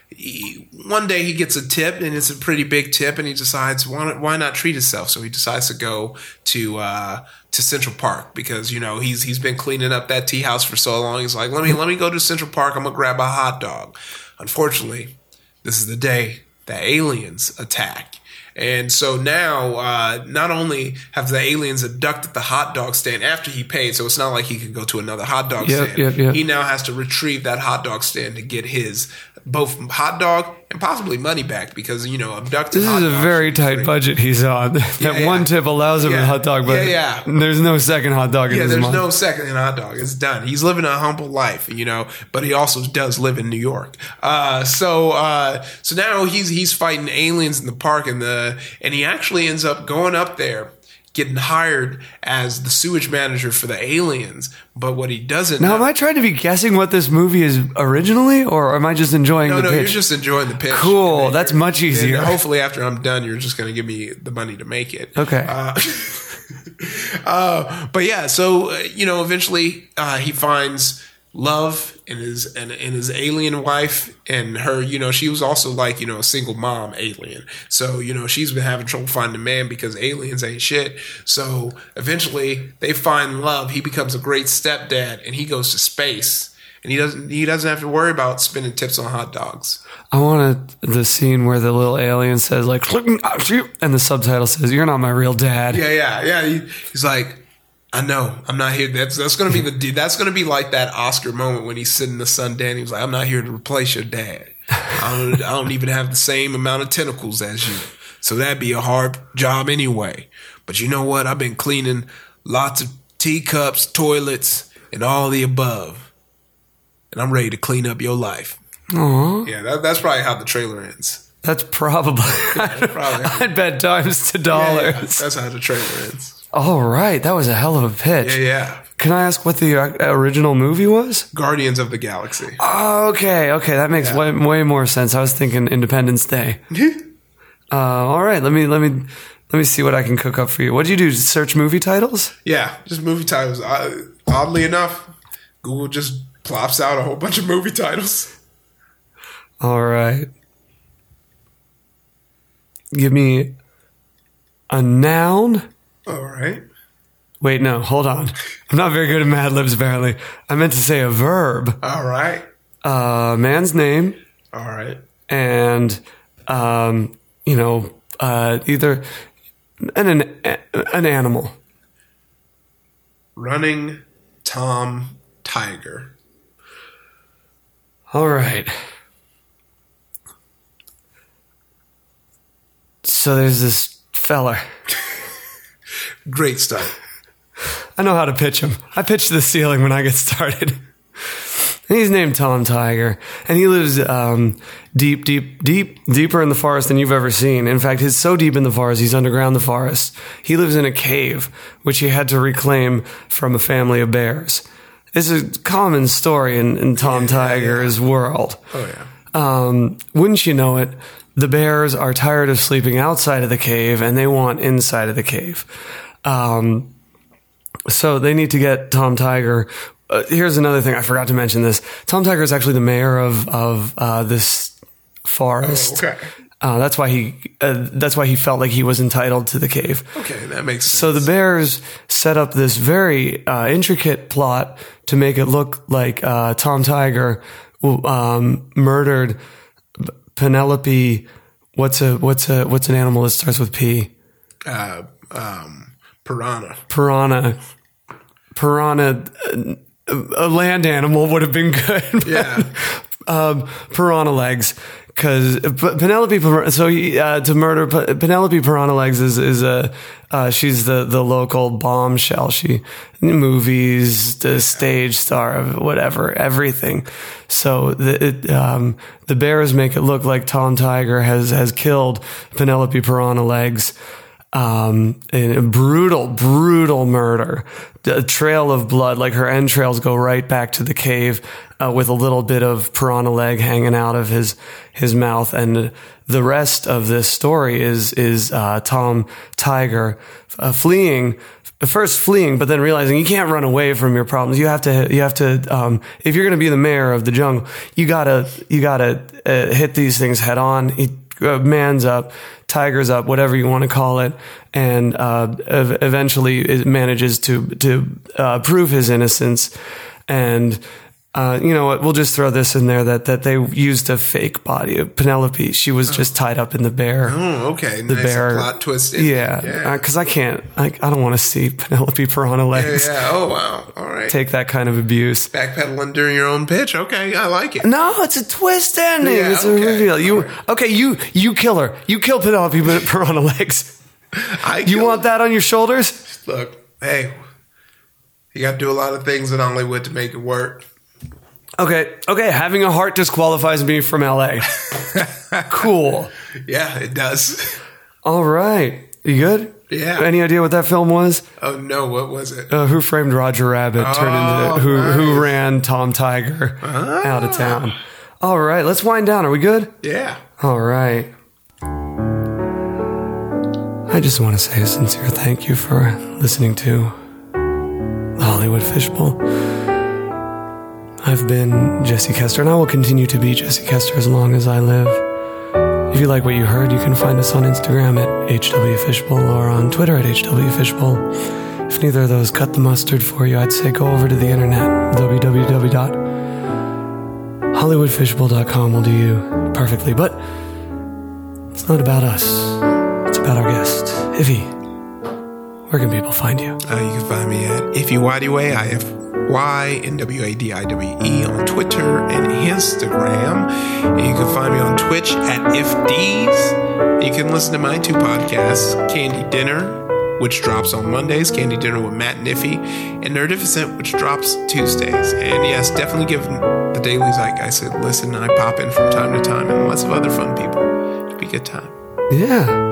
he, one day he gets a tip and it's a pretty big tip and he decides why, why not treat himself? So he decides to go to uh, to Central Park because you know he's he's been cleaning up that tea house for so long. He's like let me let me go to Central Park. I'm gonna grab a hot dog. Unfortunately this is the day that aliens attack and so now, uh, not only have the aliens abducted the hot dog stand after he paid, so it's not like he can go to another hot dog Yep, stand. yep, yep. He now has to retrieve that hot dog stand to get his both hot dog and possibly money back because you know abducted. This is a very tight budget he's on. that yeah. one tip allows him a hot dog, but Yeah, yeah. there's no second hot dog in Yeah, there's month. no second in hot dog. It's done. He's living a humble life, you know, but he also does live in New York. Uh, so, uh, so now he's he's fighting aliens in the park, and the and he actually ends up going up there, getting hired as the sewage manager for the aliens. But what he doesn't now, know, am I trying to be guessing what this movie is originally, or am I just enjoying no, the no, pitch? you're just enjoying the pitch. Cool. That's much easier. hopefully, after I'm done, you're just going to give me the money to make it. Okay. Uh, uh, but yeah, so uh, you know, eventually uh, he finds love in his and in his alien wife and her. You know, she was also like you know a single mom alien. So you know she's been having trouble finding a man because aliens ain't shit. So eventually they find love. He becomes a great stepdad and he goes to space. And he doesn't. He doesn't have to worry about spending tips on hot dogs. I wanted the scene where the little alien says like, and the subtitle says, "You're not my real dad." Yeah, yeah, yeah. He, he's like, I know, I'm not here. That's that's gonna be the that's gonna be like that Oscar moment when he's sitting in the sun. Danny was like, I'm not here to replace your dad. I don't, I don't even have the same amount of tentacles as you, so that'd be a hard job anyway. But you know what? I've been cleaning lots of teacups, toilets, and all the above, and I'm ready to clean up your life. Aw, Yeah, that, that's probably how the trailer ends. that's probably. probably. I'd bet dimes to Yeah, dollars. yeah, that's how the trailer ends. All right, that was a hell of a pitch. Yeah, yeah. Can I ask what the uh, original movie was? Guardians of the Galaxy. Okay, okay, that makes way, way more sense. I was thinking Independence Day. Uh, all right, let me let me let me see what I can cook up for you. What do you do? Search movie titles? Yeah, just movie titles. Uh, oddly enough, Google just plops out a whole bunch of movie titles. All right. Give me a noun. All right. Wait, no, hold on. I'm not very good at Mad Libs, apparently. I meant to say a verb. All right. Uh, man's name All right. and, um, you know, uh, either an, an, an animal. Running Tom Tiger. All right. So there's this fella. Great start. I know how to pitch him. I pitch the ceiling when I get started. And He's named Tom Tiger, and he lives um, deep, deep, deep, deeper in the forest than you've ever seen. In fact, he's so deep in the forest, he's underground the forest. He lives in a cave, which he had to reclaim from a family of bears. It's a common story in, in Tom Tiger's world. Oh yeah. Um, wouldn't you know it? The bears are tired of sleeping outside of the cave and they want inside of the cave. Um, so they need to get Tom Tiger. Uh, here's another thing I forgot to mention. This Tom Tiger is actually the mayor of of uh, this forest. Okay. Uh, that's why he. Uh, that's why he felt like he was entitled to the cave. Okay, that makes sense. So the Bears set up this very uh, intricate plot to make it look like uh, Tom Tiger um, murdered Penelope. What's a what's a what's an animal that starts with P? uh, um, Piranha. Piranha. Piranha. A land animal would have been good. Yeah. um, piranha legs. Because Penelope, so he, uh, to murder Penelope Piranha Legs is is a uh, she's the the local bombshell. She movies, the stage star of whatever, everything. So the it, um, the bears make it look like Tom Tiger has has killed Penelope Piranha Legs. Um, a brutal, brutal murder, a trail of blood. Like her entrails go right back to the cave uh, with a little bit of piranha leg hanging out of his his mouth, and the rest of this story is is uh, Tom Tiger uh, fleeing. First fleeing, but then realizing you can't run away from your problems. You have to, you have to, um, if you're going to be the mayor of the jungle, you gotta, you gotta uh, hit these things head on. Uh, man's up, tigers up, whatever you want to call it, and uh, ev- eventually it manages to to uh, prove his innocence. And uh, you know what? We'll just throw this in there that that they used a fake body of Penelope. She was just tied up in the bear. Oh, okay. The nice bear plot twist. Yeah, Yeah. because I can't. I, I don't want to see Penelope Piranha legs yeah. Oh, wow. All right. take that kind of abuse. Backpedaling during your own pitch. Okay. I like it. No, it's a twist ending. Yeah, it's a okay. reveal. You okay? You you kill her. You kill Penelope Piranha legs. I You want that on your shoulders? Look, hey, you got to do a lot of things in Hollywood to make it work. Okay, okay. Having a heart disqualifies me from LA. cool. Yeah, it does. All right. You good? Yeah. Any idea what that film was? Oh no, what was it? Uh, who framed Roger Rabbit? turned Oh, into who who ran Tom Tiger out of town. All right. Let's wind down. Are we good? Yeah. All right. I just want to say a sincere thank you for listening to the Hollywood Fishbowl. I've been Jesse Kester, and I will continue to be Jesse Kester as long as I live. If you like what you heard, you can find us on Instagram at HWFishbowl or on Twitter at HWFishbowl. If neither of those cut the mustard for you, I'd say go over to the internet, www.hollywoodfishbowl.com will do you perfectly. But it's not about us. It's about our guest, Ify. Where can people find you? Uh, you can find me at Ify Nwadiwe, I F Y N W A D I W E on Twitter and Instagram. And you can find me on Twitch at IfDs. You can listen to my two podcasts, Candy Dinner, which drops on Mondays, Candy Dinner with Matt Niffy, and Nerdificent, which drops Tuesdays. And yes, definitely give the Daily Zeitgeist a listen. I pop in from time to time and lots of other fun people. It'd be a good time. Yeah.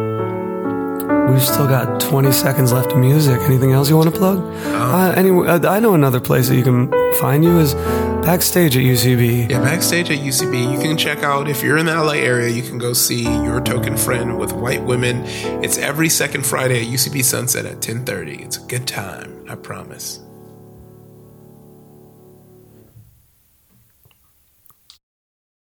We've still got 20 seconds left of music. Anything else you want to plug? Uh, anyway, uh, I know another place that you can find you is backstage at UCB. Yeah, backstage at UCB, you can check out if you're in the LA area, you can go see Your Token Friend with White Women. It's every second Friday at UCB Sunset at 10:30. It's a good time, I promise.